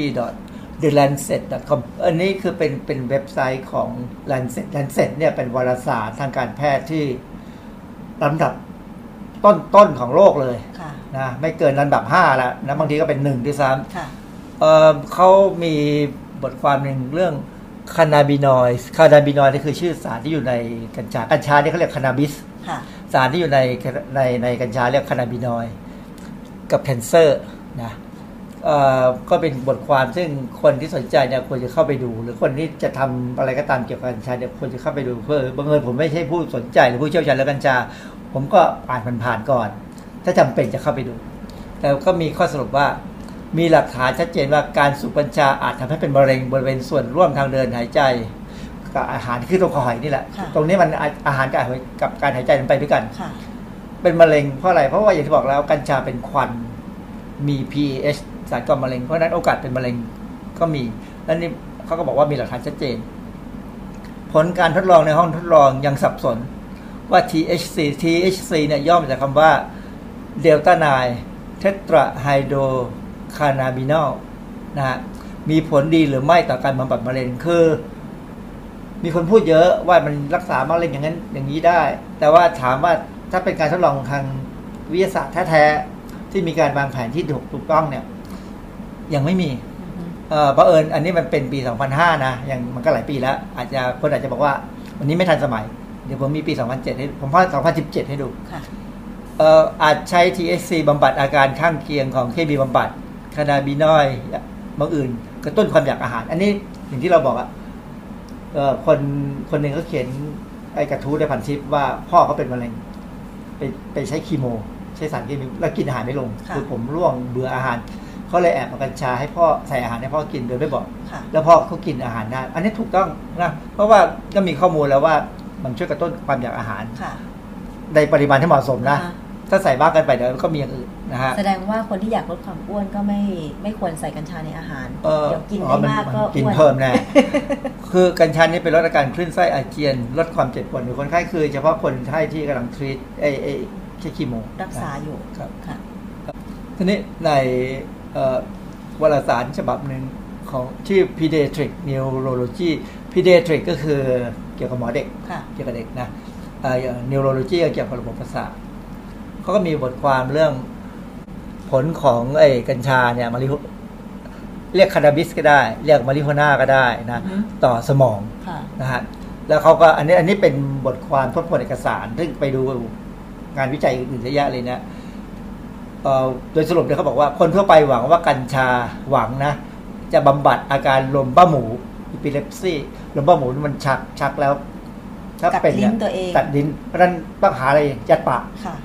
the lancet com อันนี้คือเป็นเป็นเว็บไซต์ของ lancet lancet เนี่ยเป็นวารสารทางการแพทย์ที่ลำดับต้นต้นๆของโลกเลยค่ะนะไม่เกินลำดับห้าแล้วนะบางทีก็เป็นหนึ่งด้วยซ้ค่ะำเอ่อเขามีบทความหนึ่งเรื่องคานาบินอยด์คานาบินอยด์นี่คือชื่อสารที่อยู่ในกัญชา กัญชาเนี่ยเขาเรียก cannabis ค่ะ สารที่อยู่ในในในกัญชาเรียก cannabinoid กับ cancer นะก็เป็นบทความซึ่งคนที่สนใจเนี่ยควรจะเข้าไปดู หรือคนที่จะทำอะไรก็ตามเกี่ยวกับกัญชาเนี่ยควรจะเข้าไปดูเพื่อบังเอิญผมไม่ใช่ผู้สนใจหรือผู้เชี่ยวชาญเรื่องกัญชา ผมก็อ่านผ่านๆก่อน ถ้าจำเป็นจะเข้าไปดู แต่ก็มีข้อสรุปว่ามีหลักฐานชัดเจนว่าการสูบกัญชาอาจทำให้เป็นมะเร็งบริเวณส่วนร่วมทางเดินหายใจ กับอาหารที่ขึ้นตรงคอหอยนี่แหละ ค่ะ ตรงนี้มันอาอาหารกับอาหารกับการหายใจมันไปด้วยกัน ค่ะ เป็นมะเร็งเพราะอะไร เพราะว่าอย่างที่บอกแล้วกัญชาเป็นควันมี PAH สารก่อมะเร็งเพราะฉะนั้นโอกาสเป็นมะเร็งก็มี แล้วนี่เขาก็บอกว่ามีหลักฐานชัดเจนพผลการทดลองในห้องทดลองยังสับสนว่า THC THC เนี่ยย่อมาจากคำว่าเดลต้านายเทตราไฮโดรคานาบินอลนะฮะมีผลดีหรือไม่ต่อการบำบัดมะเร็งคือ มีคนพูดเยอะว่ามันรักษามะเร็งอย่างนั้นอย่างนี้ได้ แต่ว่าถามว่าถ้าเป็นการทดลองทางวิทยาศาสตร์แท้ๆที่มีการวางแผนที่ถูกถูกต้องเนี่ย ยังไม่มีเออบังเอิญอันนี้มันเป็นปี 2005 นะยังมันก็หลายปีแล้ว อาจจะคนอาจจะบอกว่าวันนี้ไม่ทันสมัย เดี๋ยวผมมีปี 2007 ให้ผมพา2017 ให้ดูค่ะเอ่ออาจใช้ THC บำบัดอาการข้างเคียงของเคมีบำบัดคานาบินอยด์บางอื่นกระตุ้นความอยากอาหาร อันนี้อย่างที่เราบอกอะเอ่อ คนคนหนึ่งเขาเขียนไอ้กระทู้ในพันทิปว่าพ่อเขาเป็นมะเร็งไปไปใช้คีโม ใช้สารเคมีแล้วกินอาหารไม่ลงค่ะคือผมร่วงเบื่ออาหารเขาเลยแอบเอากัญชาให้พ่อใส่อาหารให้พ่อกินโดยไม่บอกค่ะแล้วพอเขากินอาหารได้อันนี้ถูกต้องนะเพราะว่าก็มีข้อมูลแล้วว่ามันช่วยกระตุ้นความอยากอาหารค่ะในปริมาณที่เหมาะสมนะอ่า ถ้าใส่มากเกินไปเดี๋ยวก็มีอย่างอื่นนะฮะแสดงว่าคนที่อยากลดความอ้วนก็ไม่ไม่ควรใส่กัญชาในอาหารเออเดี๋ยวกินอ๋อได้มากนก็กินอ้วนเพิ่มแน่คือกัญชานี่เป็นลดอาการคลื่นไส้อาเจียน ลดความเจ็บปวดของคนไข้คือ เฉพาะคนไข้ที่กำลังทรีตเอเอใช้คีโมรักษาอยู่ครับค่ะทีนี้ในเอ่อวารสารฉบับหนึ่งของชื่อ Pediatric Neurology Pediatric ก็คือเกี่ยวกับหมอเด็กค่ะเกี่ยวกับเด็กนะเอ่ออย่าง neurology ก็เกี่ยวกับระบบประสาท เขาก็มีบทความเรื่องผลของไอ้กัญชาเนี่ยมาริโฮเรียกคานาบิสก็ได้ เรียกมาริโฮน่าก็ได้นะอือฮึต่อสมองค่ะนะฮะแล้วเขาก็อันนี้อันนี้เป็นบทความทบทวนเอกสาร ซึ่งไปดูงานวิจัยอื่นๆเยอะแยะเลยนะเอ่อโดยสรุปเนี่ยเขาบอกว่าคนทั่วไปหวังว่ากัญชาหวังนะ จะบำบัดอาการลมบ้าหมูอิปิเลปซีลมบ้าหมูมันชักชักแล้วถ้ากัดเป็นลิ้นเยตัวเองตัดลิ้นเพราะฉะนั้นต้องหาอะไรยัดปากค่ะ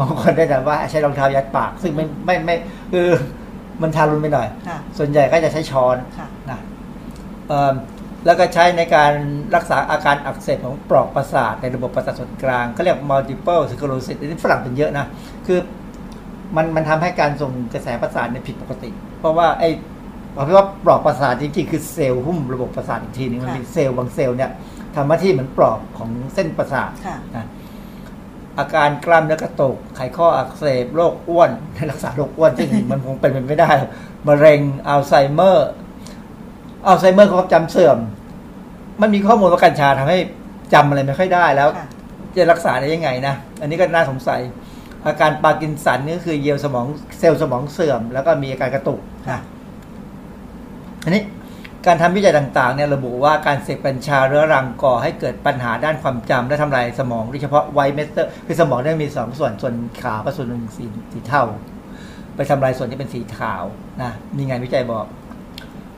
บางคนได้แต่ว่าใช้รองเท้ายัดปาก ซึ่งไม่ไม่ไม่คือมันทารุณไปหน่อย ค่ะ ส่วนใหญ่ก็จะใช้ช้อนค่ะ นะเอิ่มแล้วก็ใช้ในการรักษาอาการอักเสบของปลอกประสาทในระบบประสาทส่วนกลางเขาเรียก multiple sclerosis อันนี้ฝรั่งเป็นเยอะนะ คือมันมันทำให้การส่งกระแสประสาทเนี่ยผิดปกติ เพราะว่าไอ้เอาเป็นว่าปลอกประสาทจริงๆคือเซลล์หุ้มระบบประสาทอีกทีหนึงมันค่ะ มีเซลล์บางเซลล์เนี่ยทำหน้าที่เหมือนปลอกของเส้นประสาท ค่ะ นะ อาการกล้ามเนื้อกระตุก ไขข้ออักเสบโรคอ้วนรักษาโรคอ้วนซึ่งมันคงเป็นไปไม่ได้หรอกมะเร็งอัลไซเมอร์อัลไซเมอร์ความจำเสื่อม มันมีข้อมูลว่ากัญชาทำให้จำอะไรไม่ค่อยได้แล้วค่ะจะรักษาได้ยังไงนะ อันนี้ก็น่าสงสัย อาการปาร์กินสันนี่ก็คือเยื่อสมองเซลล์สมองเสื่อม แล้วก็มีอาการกระตุกค่ะนะอันนี้ การทำวิจัยต่างๆเนี่ยระบุว่าการเสพกัญชาเรื้อรังก่อให้เกิดปัญหาด้านความจำและทำลายสมองโดยเฉพาะ white matter คือสมองเนี่ยมีสองส่วนส่วนขาวกับส่วนหนึ่งสีสีเทาไปทำลายส่วนที่เป็นสีขาวนะมีงานวิจัยบอก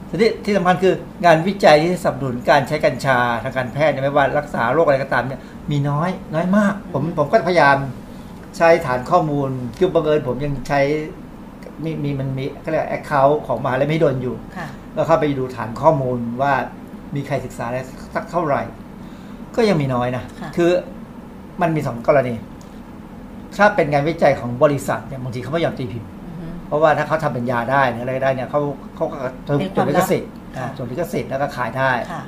ทีนี้ที่สำคัญคืองานวิจัยที่สนับสนุนการใช้กัญชาทางการแพทย์เนี่ยไม่ว่ารักษาโรคอะไรก็ตามเนี่ยมีน้อยน้อยมาก ผมผมก็พยายามใช้ฐานข้อมูลคือบังเอิญผมยังใช้มีมีมันมีก็เรียกแอคเคาท์ของมหาลัยมหิดลอยู่ค่ะ ก็เข้าไปดูฐานข้อมูลว่ามีใครศึกษาได้สักเท่าไหร่ ก็ยังมีน้อยนะค่ะคือมันมีสองกรณี ถ้าเป็นงานวิจัยของบริษัทเนี่ยบางทีเขาไม่ยอมตีพิมพ์อือฮึเพราะว่าถ้าเขาทำเป็นยาได้หรืออะไรได้เนี่ยเขาเขาก็จดเป็นคจวาดมลิลัขบสิทธิ์อ่าค่ะจดลิขสิทธิ์แล้วก็ขายได้ค่ะ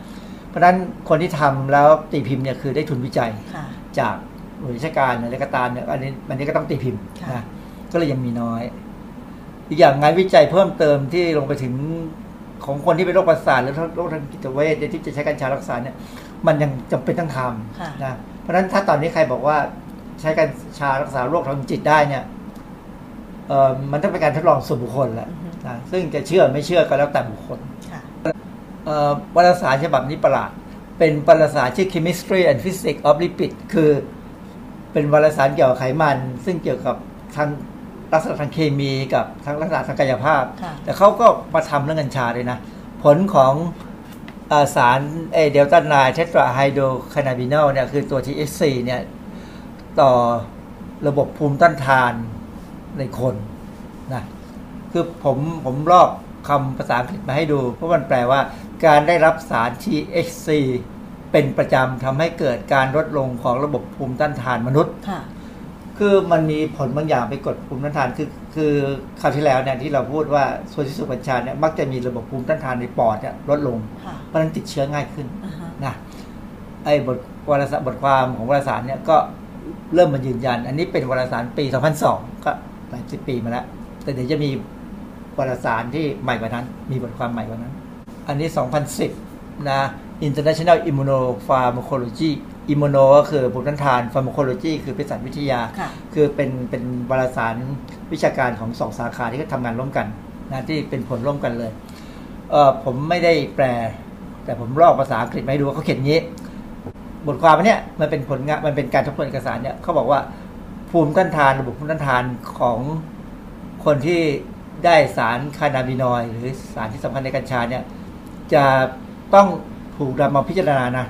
เพราะฉะนั้นคนที่ทำแล้วตีพิมพ์เนี่ยคือได้ทุนวิจัยค่ะจากหน่วยราชการอะไรก็ตามเนี่ยอันนี้อันนี้ก็ต้องตีพิมพ์ค่ะนะก็เลยยังมีน้อย อีกอย่างงานวิจัยเพิ่มเติมที่ลงไปถึง ของคนที่เป็นโรคประสาทหรือโรคทางจิตเวชที่จะใช้กัญชารักษาเนี่ยมันยังจำเป็นต้องทค่ะำนะเพราะฉะนั้นถ้าตอนนี้ใครบอกว่าใช้กัญชารักษาโรคทางจิตได้เนี่ยเออมันต้องเป็นการทดลองส่วนบุคคลแหละอือฮึนะซึ่งจะเชื่อไม่เชื่อก็แล้วแต่บุคคลค่ะเอ่อวารสารฉบับนี้ประหลาด เป็นวารสารชื่อ Chemistry and Physics of Lipid คือเป็นวารสารเกี่ยวกับไขมัน ซึ่งเกี่ยวกับทาง ลักษณะทางเคมีกับทางลักษณะทางกายภาพค่ะแต่เขาก็มาทำเรื่องกัญชาเลยนะ ผลของเออสารเอ delta nine tetrahydrocannabinol เนี่ยคือตัว THC เนี่ย ต่อระบบภูมิต้านทานในคนนะคือผมผมลอกคำภาษาอังกฤษมาให้ดู เพราะมันแปลว่าการได้รับสาร THC เป็นประจำทำให้เกิดการลดลงของระบบภูมิต้านทานมนุษย์ ค่ะคือมันมีผลบางอย่างไปกดภูมิต้านทานคือคือคราวที่แล้วเนี่ยที่เราพูดว่าส่วนที่สุกัญชาเนี่ยมักจะมีระบบภูมิต้านทานในปอดเนี่ยลดลงค่ะเพราะฉะนั้นติดเชื้อง่ายขึ้นอ่าฮะนะไอ้บทวารสารบทความของวารสารเนี่ยก็เริ่มมายืนยัน อันนี้เป็นวารสารปี 2002 ก็หลายสิบปีมาแล้ว แต่เดี๋ยวจะมีวารสารที่ใหม่กว่านั้น มีบทความใหม่กว่านั้น อันนี้ 2010 นะ International Immunopharmacology Immuno ก็คือภูมิต้านทาน Pharmacology คือเภสัชวิทยาค่ะคือเป็นเป็นวารสารวิชาการของสองสาขาที่เขาทำงานร่วมกันนะที่เป็นผลร่วมกันเลยเออผมไม่ได้แปล แต่ผมลอกภาษาอังกฤษมาให้ดูว่าเขาเขียนงี้ บทความอันเนี้ยมันเป็นผลงานมันเป็นการทบทวนเอกสารเนี่ยเขาบอกว่าภูมิต้านทานระบบภูมิต้านทานของคนที่ได้สารคานาบินอยด์หรือสารที่สำคัญในกัญชาเนี่ยจะต้องถูกนำมาพิจารณานะ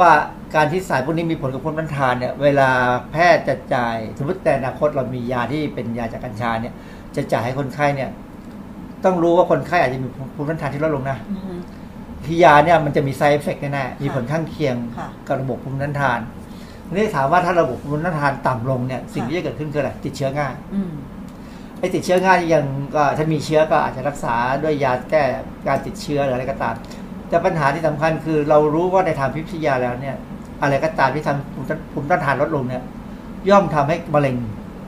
ว่าการที่สารพวกนี้มีผลกับภูมิต้านทานเนี่ยเวลาแพทย์จะจ่ายสมมติแต่อนาคตเรามียาที่เป็นยาจากกัญชาเนี่ย จะจ่ายให้คนไข้เนี่ย ต้องรู้ว่าคนไข้อาจจะมีภูมิต้านทานที่ลดลงนะอือฮึที่ยาเนี่ยมันจะมี side effect แน่ๆมีผลข้างเคียงค่ะกับระบบภูมิต้านทานทีนี่ถามว่าถ้าระบบภูมิต้านทานต่ำลงเนี่ยสิ่งค่ะที่จะเกิดขึ้นคืออะไรติดเชื้อง่ายอืมไอ้ติดเชื้อง่ายยังก็ถ้ามีเชื้อก็อาจจะรักษาด้วยยาแก้การติดเชื้อหรืออะไรก็ตาม แต่ปัญหาที่สำคัญคือเรารู้ว่าในทางพิพิธยาแล้วเนี่ย อะไรก็ตามที่ทำภูมิต้านภูมิต้านทานลดลงเนี่ย ย่อมทำให้มะเร็ง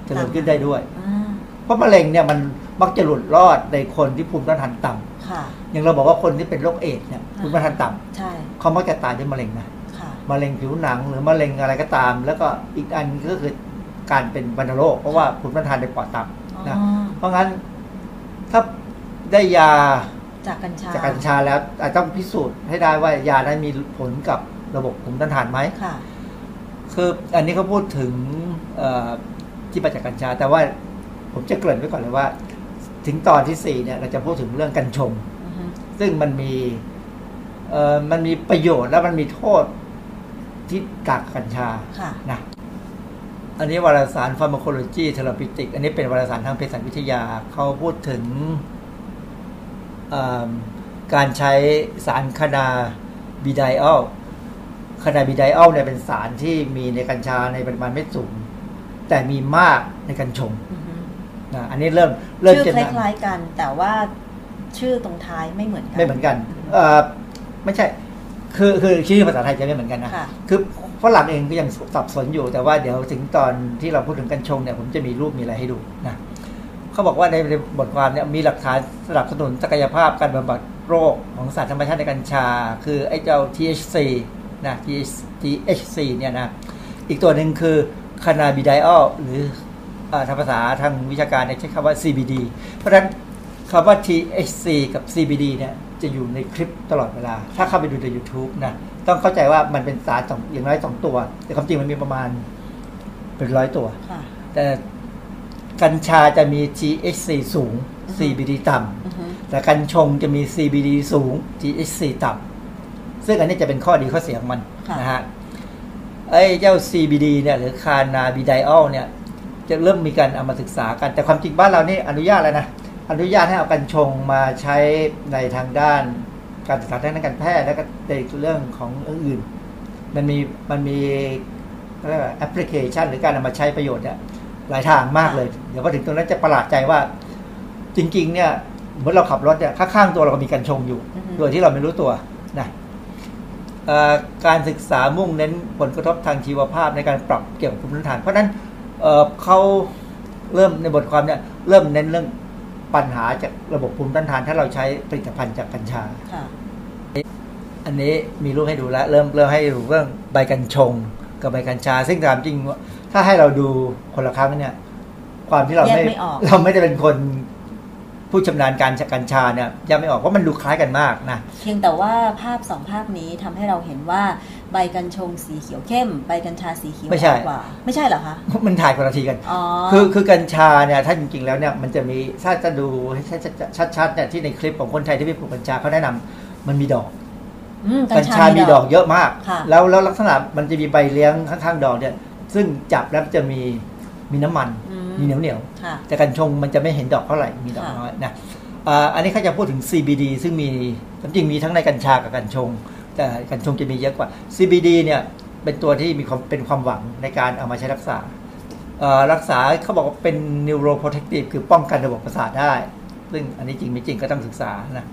เจริญขึ้นได้ด้วยอ่าเพราะมะเร็งเนี่ยมันมักจะหลุดรอดในคนที่ภูมิต้านทานต่ำค่ะอย่างเราบอกว่าคนที่เป็นโรคเอดส์เนี่ยภูมิต้านทานต่ำใช่เขามักจะตายด้วยมะเร็งนะค่ะมะเร็งผิวหนังหรือมะเร็งอะไรก็ตาม แล้วก็อีกอันก็คือการเป็นวัณโรคเพราะว่าภูมิต้านทานในปอดต่ำนะอ๋อเพราะงั้นถ้าได้ยา จากกัญชาจากกัญชาแล้วอาจต้องพิสูจน์ให้ได้ว่ายานั้นมีผลกับระบบภูมิต้านทานไหมค่ะคืออันนี้เขาพูดถึงเอ่อที่มาจากกัญชา แต่ว่าผมจะเกริ่นไว้ก่อนเลยว่า ถึงตอนที่สี่เนี่ยเราจะพูดถึงเรื่องกัญชงอือฮึซึ่งมันมีเอ่อมันมีประโยชน์และมันมีโทษที่กักกัญชาค่ะนะอันนี้วารสาร pharmacology therapeutic อันนี้เป็นวารสารทางเภสัชวิทยา เขาพูดถึงเอิ่ม การใช้สารคานาบิไดออลคานาบิไดออลเนี่ยเป็นสารที่มีในกัญชาในปริมาณไม่สูง แต่มีมากในกัญชงอือฮึนะอันนี้เริ่มเริ่มชื่อจะคล้ายๆกัน แต่ว่าชื่อตรงท้ายไม่เหมือนกัน ไม่เหมือนกันเอ่อไม่ใช่ คือคือชื่อภาษาไทยจะไม่เหมือนกันนะค่ะคือฝรั่งเองก็ยังสับสนอยู่แต่ว่าเดี๋ยวถึงตอนที่เราพูดถึงกัญชงเนี่ยผมจะมีรูปมีอะไรให้ดูนะ เขาบอกว่าในในบทความเนี่ยมีหลักฐานสนับสนุนศักยภาพการบำบัดโรคของสารธรรมชาติในกัญชา คือไอ้เจ้า THC นะ THC เนี่ยนะอีกตัวหนึ่งคือคานาบิไดออลหรืออ่าทางภาษาทางวิชาการเนี่ยใช้คำว่า CBD เพราะฉะนั้นคำว่า THC กับ CBD เนี่ยจะอยู่ในคลิปตลอดเวลา ถ้าเข้าไปดูใน YouTube นะต้องเข้าใจว่ามันเป็นสารสองอย่างน้อยสองตัว แต่ความจริงมันมีประมาณเป็นร้อยตัวค่ะแต่ กัญชาจะมี THC สูง CBD ต่ำอือฮึแต่กัญชงจะมี CBD สูง THC ต่ำซึ่งอันนี้จะเป็นข้อดีข้อเสียของมันค่ะนะฮะไอ้เจ้า CBD เนี่ยหรือคานาบิไดออลเนี่ย จะเริ่มมีการเอามาศึกษากัน แต่ความจริงบ้านเรานี่อนุญาตแล้วนะอนุญาตให้เอากัญชงมาใช้ในทางด้านการศึกษาทางด้านการแพทย์แล้วก็ในเรื่องของอื่น มันมีมันมีเขาเรียกว่าแอปพลิเคชันหรือการนำมาใช้ประโยชน์เนี่ย หลายทางมากเลย เดี๋ยวพอถึงตรงนั้นจะประหลาดใจว่า จริง ๆ เนี่ยเหมือนเราขับรถเนี่ยข้างๆตัวเราก็มีกัญชงอยู่อือฮึโดยที่เราไม่รู้ตัวนะเอ่อการศึกษามุ่งเน้นผลกระทบทางชีวภาพในการปรับเกี่ยวกับภูมิต้านทาน เพราะฉะนั้นเอ่อเขาเริ่มในบทความเนี่ยเริ่มเน้นเรื่องปัญหาจากระบบภูมิต้านทาน ถ้าเราใช้ผลิตภัณฑ์จากกัญชาค่ะอันนี้มีรูปให้ดูแล้ว เริ่มเริ่มให้ดูเรื่องใบกัญชง กับใบกัญชา ซึ่งตามจริง ถ้าให้เราดูคนละครั้งเนี่ย ความที่เราแยกไม่ไม่ออก เราไม่ได้เป็นคนผู้ชำนาญการจากกัญชาเนี่ยยังไม่ออกเพราะมันดูคล้ายกันมากนะ เพียงแต่ว่าภาพสองภาพนี้ทำให้เราเห็นว่าใบกัญชงสีเขียวเข้ม ใบกัญชาสีเขียวไม่ใช่ กว่า ไม่ใช่เหรอคะ มันถ่ายคนละทีกัน อ๋อ คือคือกัญชาเนี่ยถ้าจริงๆแล้วเนี่ยมันจะมีถ้าจะดูให้ชัดๆเนี่ยที่ในคลิปของคนไทยที่ไปปลูกกัญชาเขาแนะนำมันมีดอก อืมกัญชามีดอกเยอะมาก ค่ะ แล้วแล้วลักษณะมันจะมีใบเลี้ยงข้างๆดอกเนี่ย ซึ่งจับแล้วจะมีมีน้ำมันอืมมีเหนียวเหนียวค่ะๆแต่กัญชงมันจะไม่เห็นดอกเท่าไหร่มีดอกค่ะน้อยนะอ่าอันนี้เขาจะพูดถึง CBD ซึ่งมีจริงๆมีทั้งในกัญชากับกัญชง แต่กัญชงจะมีเยอะกว่า CBD เนี่ยเป็นตัวที่มีความเป็นความหวังในการเอามาใช้รักษาเอ่อรักษาเขาบอกว่าเป็น neuroprotective คือป้องกันระบบประสาทได้ ซึ่งอันนี้จริงไม่จริงก็ต้องศึกษานะ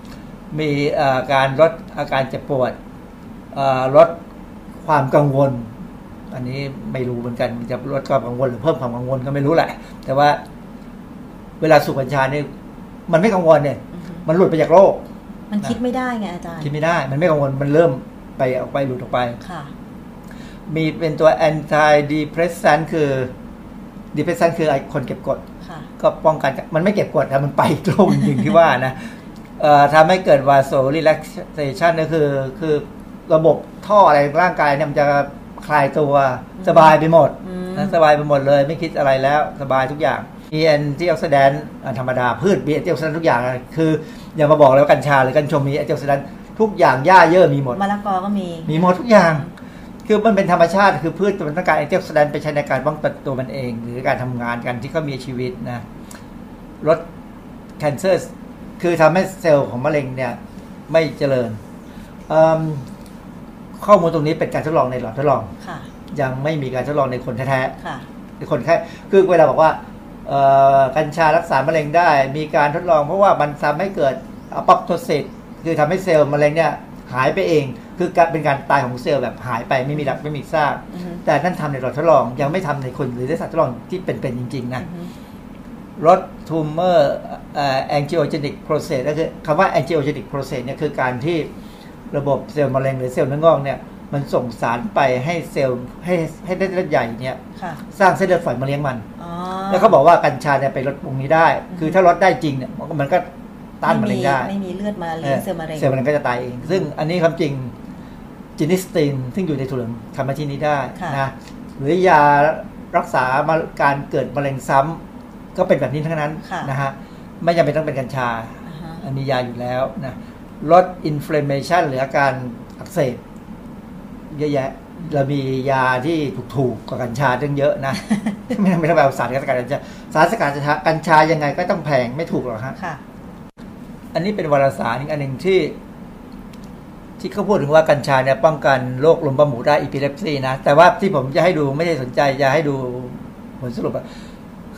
มีเอ่อการลดอาการเจ็บปวดเอ่อลดคความกังวล อันนี้ไม่รู้เหมือนกันจะลดความกังวลหรือเพิ่มความกังวลก็ไม่รู้แหละ แต่ว่าเวลาสูบกัญชาเนี่ยมันไม่กังวลเนี่ย มันหลุดไปจากโลก มันคิดไม่ได้ไงอาจารย์ คิดไม่ได้ มันไม่กังวล มันเริ่มไปออกไปหลุดออกไป ค่ะ มีเป็นตัว anti depressant คือ depressant คือไอ้คนเก็บกดค่ะก็ป้องกัน มันไม่เก็บกดแต่มันไปอีกโลกจริงๆที่ว่านะเอ่อทำให้เกิดวาโซ relaxation ก็คือ คือระบบท่ออะไรร่างกายเนี่ยมันจะ คลายตัวสบายไปหมดอืมนะสบายไปหมดเลยไม่คิดอะไรแล้วสบายทุกอย่างมี antioxidant ธรรมดาพืชมี antioxidant ทุกอย่างเลยคืออย่ามาบอกเลยว่ากัญชาหรือกัญชงมี antioxidant ทุกอย่างหญ้าเยอะมีหมดมะละกอก็มีมีหมดทุกอย่าง คือมันเป็นธรรมชาติคือพืชมันต้องการ antioxidant ไปใช้ในการป้องกันตัวมันเอง หรือการทำงานกันที่เขามีชีวิตนะลด cancer คือทำให้เซลล์ของมะเร็งเนี่ยไม่เจริญเอิ่ม ข้อมูลตรงนี้เป็นการทดลองในหลอดทดลองค่ะยังไม่มีการทดลองในคนแท้ค่ะๆในคนแค่คือเวลาบอกว่าเอ่อกัญชารักษามะเร็งได้ มีการทดลองเพราะว่ามันทำให้เกิด apoptosisคือทำให้เซลล์มะเร็งเนี่ยหายไปเอง คือการเป็นการตายของเซลล์แบบหายไปไม่มีหลักไม่มีซากอือฮึแต่นั่นทำในหลอดทดลอง ยังไม่ทำในคนหรือในสัตว์ทดลองที่เป็นๆจริง ๆ นะอือฮึลด tumor เอ่อ angiogenic process ก็คือคำว่า angiogenic process เนี่ยคือการที่ ระบบเซลล์มะเร็งหรือเซลล์เนื้องอกเนี่ยมันส่งสารไปให้เซลล์ให้ให้เลือดใหญ่เนี่ยค่ะสร้างเส้นเลือดฝอยมาเลี้ยงมันอ๋อแล้วเขาบอกว่ากัญชาเนี่ยไปลดตรงนี้ได้ คือถ้าลดได้จริงเนี่ยมันก็มันก็ต้านมะเร็งได้ ไม่มีเลือดมาเลี้ยงเซลล์มะเร็งเซลล์มะเร็งก็จะตายเอง ซึ่งอันนี้ความจริง genistein ซึ่งอยู่ในถั่วเหลืองทำหน้าที่นี้ได้ค่ะนะหรือยารักษามาการเกิดมะเร็งซ้ำก็เป็นแบบนี้ทั้งนั้นค่ะนะฮะไม่จำเป็นต้องเป็นกัญชาอ่าฮะอันมียาอยู่แล้วนะ ลดอินฟล a เมชันหรืออาการอักเสบเยอะแยะเรามียาที่ถูกๆกว่ากัญชาตั้งเยอะนะ ไม่ต้องไม่ต้องไปเอาสารสกัดกัญชาสารสกัดกัญชายังไงก็ต้องแพงไม่ถูกหรอกฮะค่ะอันนี้เป็นวารสารอีกอันหนึ่งที่ ที่เขาพูดถึงว่ากัญชาเนี่ยป้องกันโรคลมบ้าหมูได้อีพิเลปซีนะ แต่ว่าที่ผมจะให้ดูไม่ได้สนใจจะให้ดูผลสรุปอะ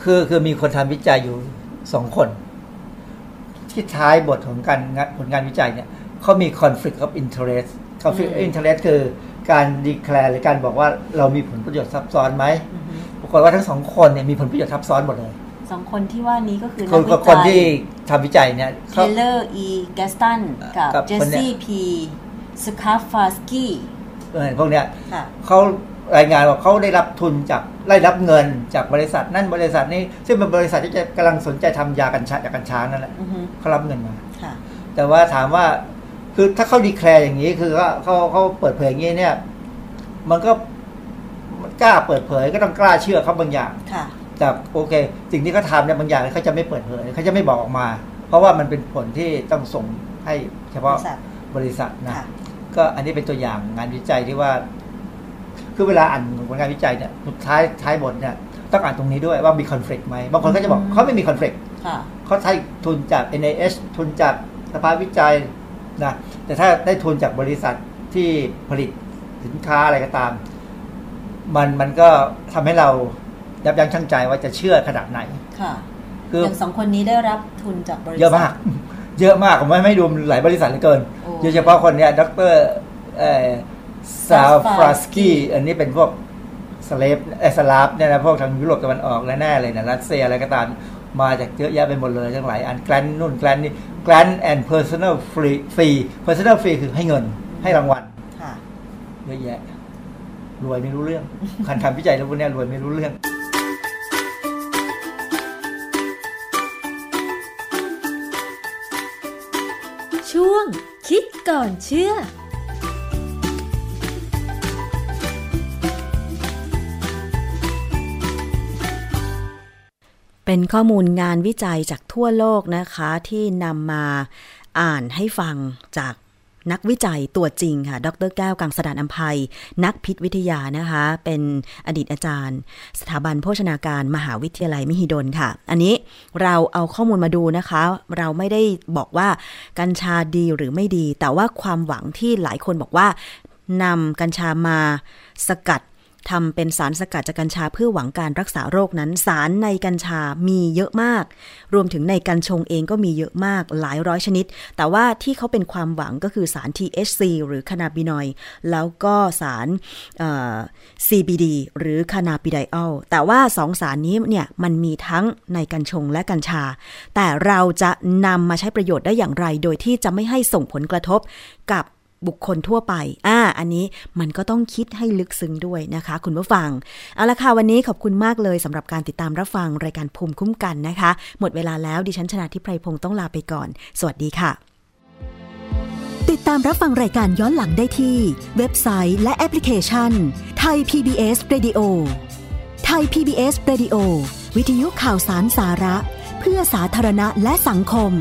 คือคือมีคนทำวิจัยอยู่สองคน ที่ท้ายบทของการงานผลงานวิจัยเนี่ยเขามี conflict of interest conflict of อืม interest คือการดีแคลร์หรือการบอกว่าเรามีผลประโยชน์ซับซ้อนไหมอือฮึปรากฏว่าทั้งสองคนเนี่ยมีผลประโยชน์ซับซ้อนหมดเลยสองคนที่ว่านี้ก็คือคนนักคนวิจัที่ยทำวิจัยเนี่ยเทเขาเลอร์อีแกสตันกับกับเจคนสเนี่ยซี่พีสคาฟาสกี้เออพวกเนี้ยค่ะเขารายงานว่าเขาได้รับทุนจาก ได้รับเงินจากบริษัทนั่นบริษัทนี้ ซึ่งเป็นบริษัทที่จะกำลังสนใจทำยากัญชาจากกัญชานั่นแหละอือฮึเขารับเงินมาค่ะ แต่ว่าถามว่าคือถ้าเขาดีแคลร์อย่างนี้คือเขาเขาเขาเปิดเผยอย่างนี้เนี่ย มันก็มันกล้าเปิดเผยก็ต้องกล้าเชื่อเขาบางอย่าง ค่ะ แต่โอเค สิ่งที่เขาทำเนี่ยบางอย่างเขาจะไม่เปิดเผยเขาจะไม่บอกออกมา เพราะว่ามันเป็นผลที่ต้องส่งให้เฉบพาะริษัทบริษัทนะ ค่ะ ก็อันนี้เป็นตัวอย่างงานวิจัยที่ว่า คือเวลาอ่านผลงานวิจัยเนี่ยสุดท้ายท้ายบทเนี่ยต้องอ่านตรงนี้ด้วยว่ามีคอน FLICT ไหมบางคนก็จะบอกอืมเขาไม่มีคอน FLICT ค่ะเขาใช้ทุนจาก NIH ทุนจากสภาวิจัยนะแต่ถ้าได้ทุนจากบริษัทที่ผลิตสินค้าอะไรก็ตาม มันมันก็ทำให้เรายับยั้งชั่งใจว่าจะเชื่อขนาดไหนค่ะคืออย่างสองคนนี้ได้รับทุนจากบริษัทเยอะมาก เยอะมากผมไม่ไม่ดูหลายบริษัทเหลือเกินโอ้โดยเฉพาะคนเนี้ยดร ซาฟราสกี้อันนี้เป็นพวกสเลฟเอสลาฟเนี่ยนะพวกทางยุโรปตะวันออกแน่ๆเลยนะรัสเซียอะไรก็ตามมาจากเยอะแยะไปหมดเลยทั้งหลายอันแกลนนู่นแกลนนี่แกลนแอนด์เพอร์ซัน l ลฟรีฟรีเพอร์ซัน l ลฟรีคือให้เงินให้รางวัลค่ะเยอะแยะ รวยไม่รู้เรื่องคันทำวิจัยแล้วพวกเนี้ยรวยไม่รู้เรื่องช่วงคิดก่อนเชื่อ เป็นข้อมูลงานวิจัยจากทั่วโลกนะคะที่นำมาอ่านให้ฟังจากนักวิจัยตัวจริงค่ะ ดรแก้วกังสดานอัมภัย นักพิษวิทยานะคะ เป็นอดีตอาจารย์ สถาบันโภชนาการมหาวิทยาลัยมหิดลค่ะ อันนี้เราเอาข้อมูลมาดูนะคะ เราไม่ได้บอกว่ากัญชาดีหรือไม่ดี แต่ว่าความหวังที่หลายคนบอกว่านำกัญชามาสกัด ทำเป็นสารสกัดจากกัญชาเพื่อหวังการรักษาโรคนั้น สารในกัญชามีเยอะมาก รวมถึงในกัญชงเองก็มีเยอะมากหลายร้อยชนิด แต่ว่าที่เขาเป็นความหวังก็คือสาร THC หรือคานาบินอยด์แล้วก็สาร CBD หรือคานาบิไดออลแต่ว่าสองสารนี้เนี่ยมันมีทั้งในกัญชงและกัญชา แต่เราจะนำมาใช้ประโยชน์ได้อย่างไร โดยที่จะไม่ให้ส่งผลกระทบกับ บุคคลทั่วไป อ่า อันนี้มันก็ต้องคิดให้ลึกซึ้งด้วยนะคะ คุณผู้ฟัง เอาละค่ะ วันนี้ขอบคุณมากเลยสำหรับการติดตามรับฟังรายการภูมิคุ้มกันนะคะ หมดเวลาแล้วดิฉันชนะทิพไพรพงศ์ต้องลาไปก่อน สวัสดีค่ะ ติดตามรับฟังรายการย้อนหลังได้ที่ เว็บไซต์และแอปพลิเคชันไทย PBS Radio ไทย PBS Radio วิทยุข่าวสารสาระ เพื่อสาธารณะและสังคม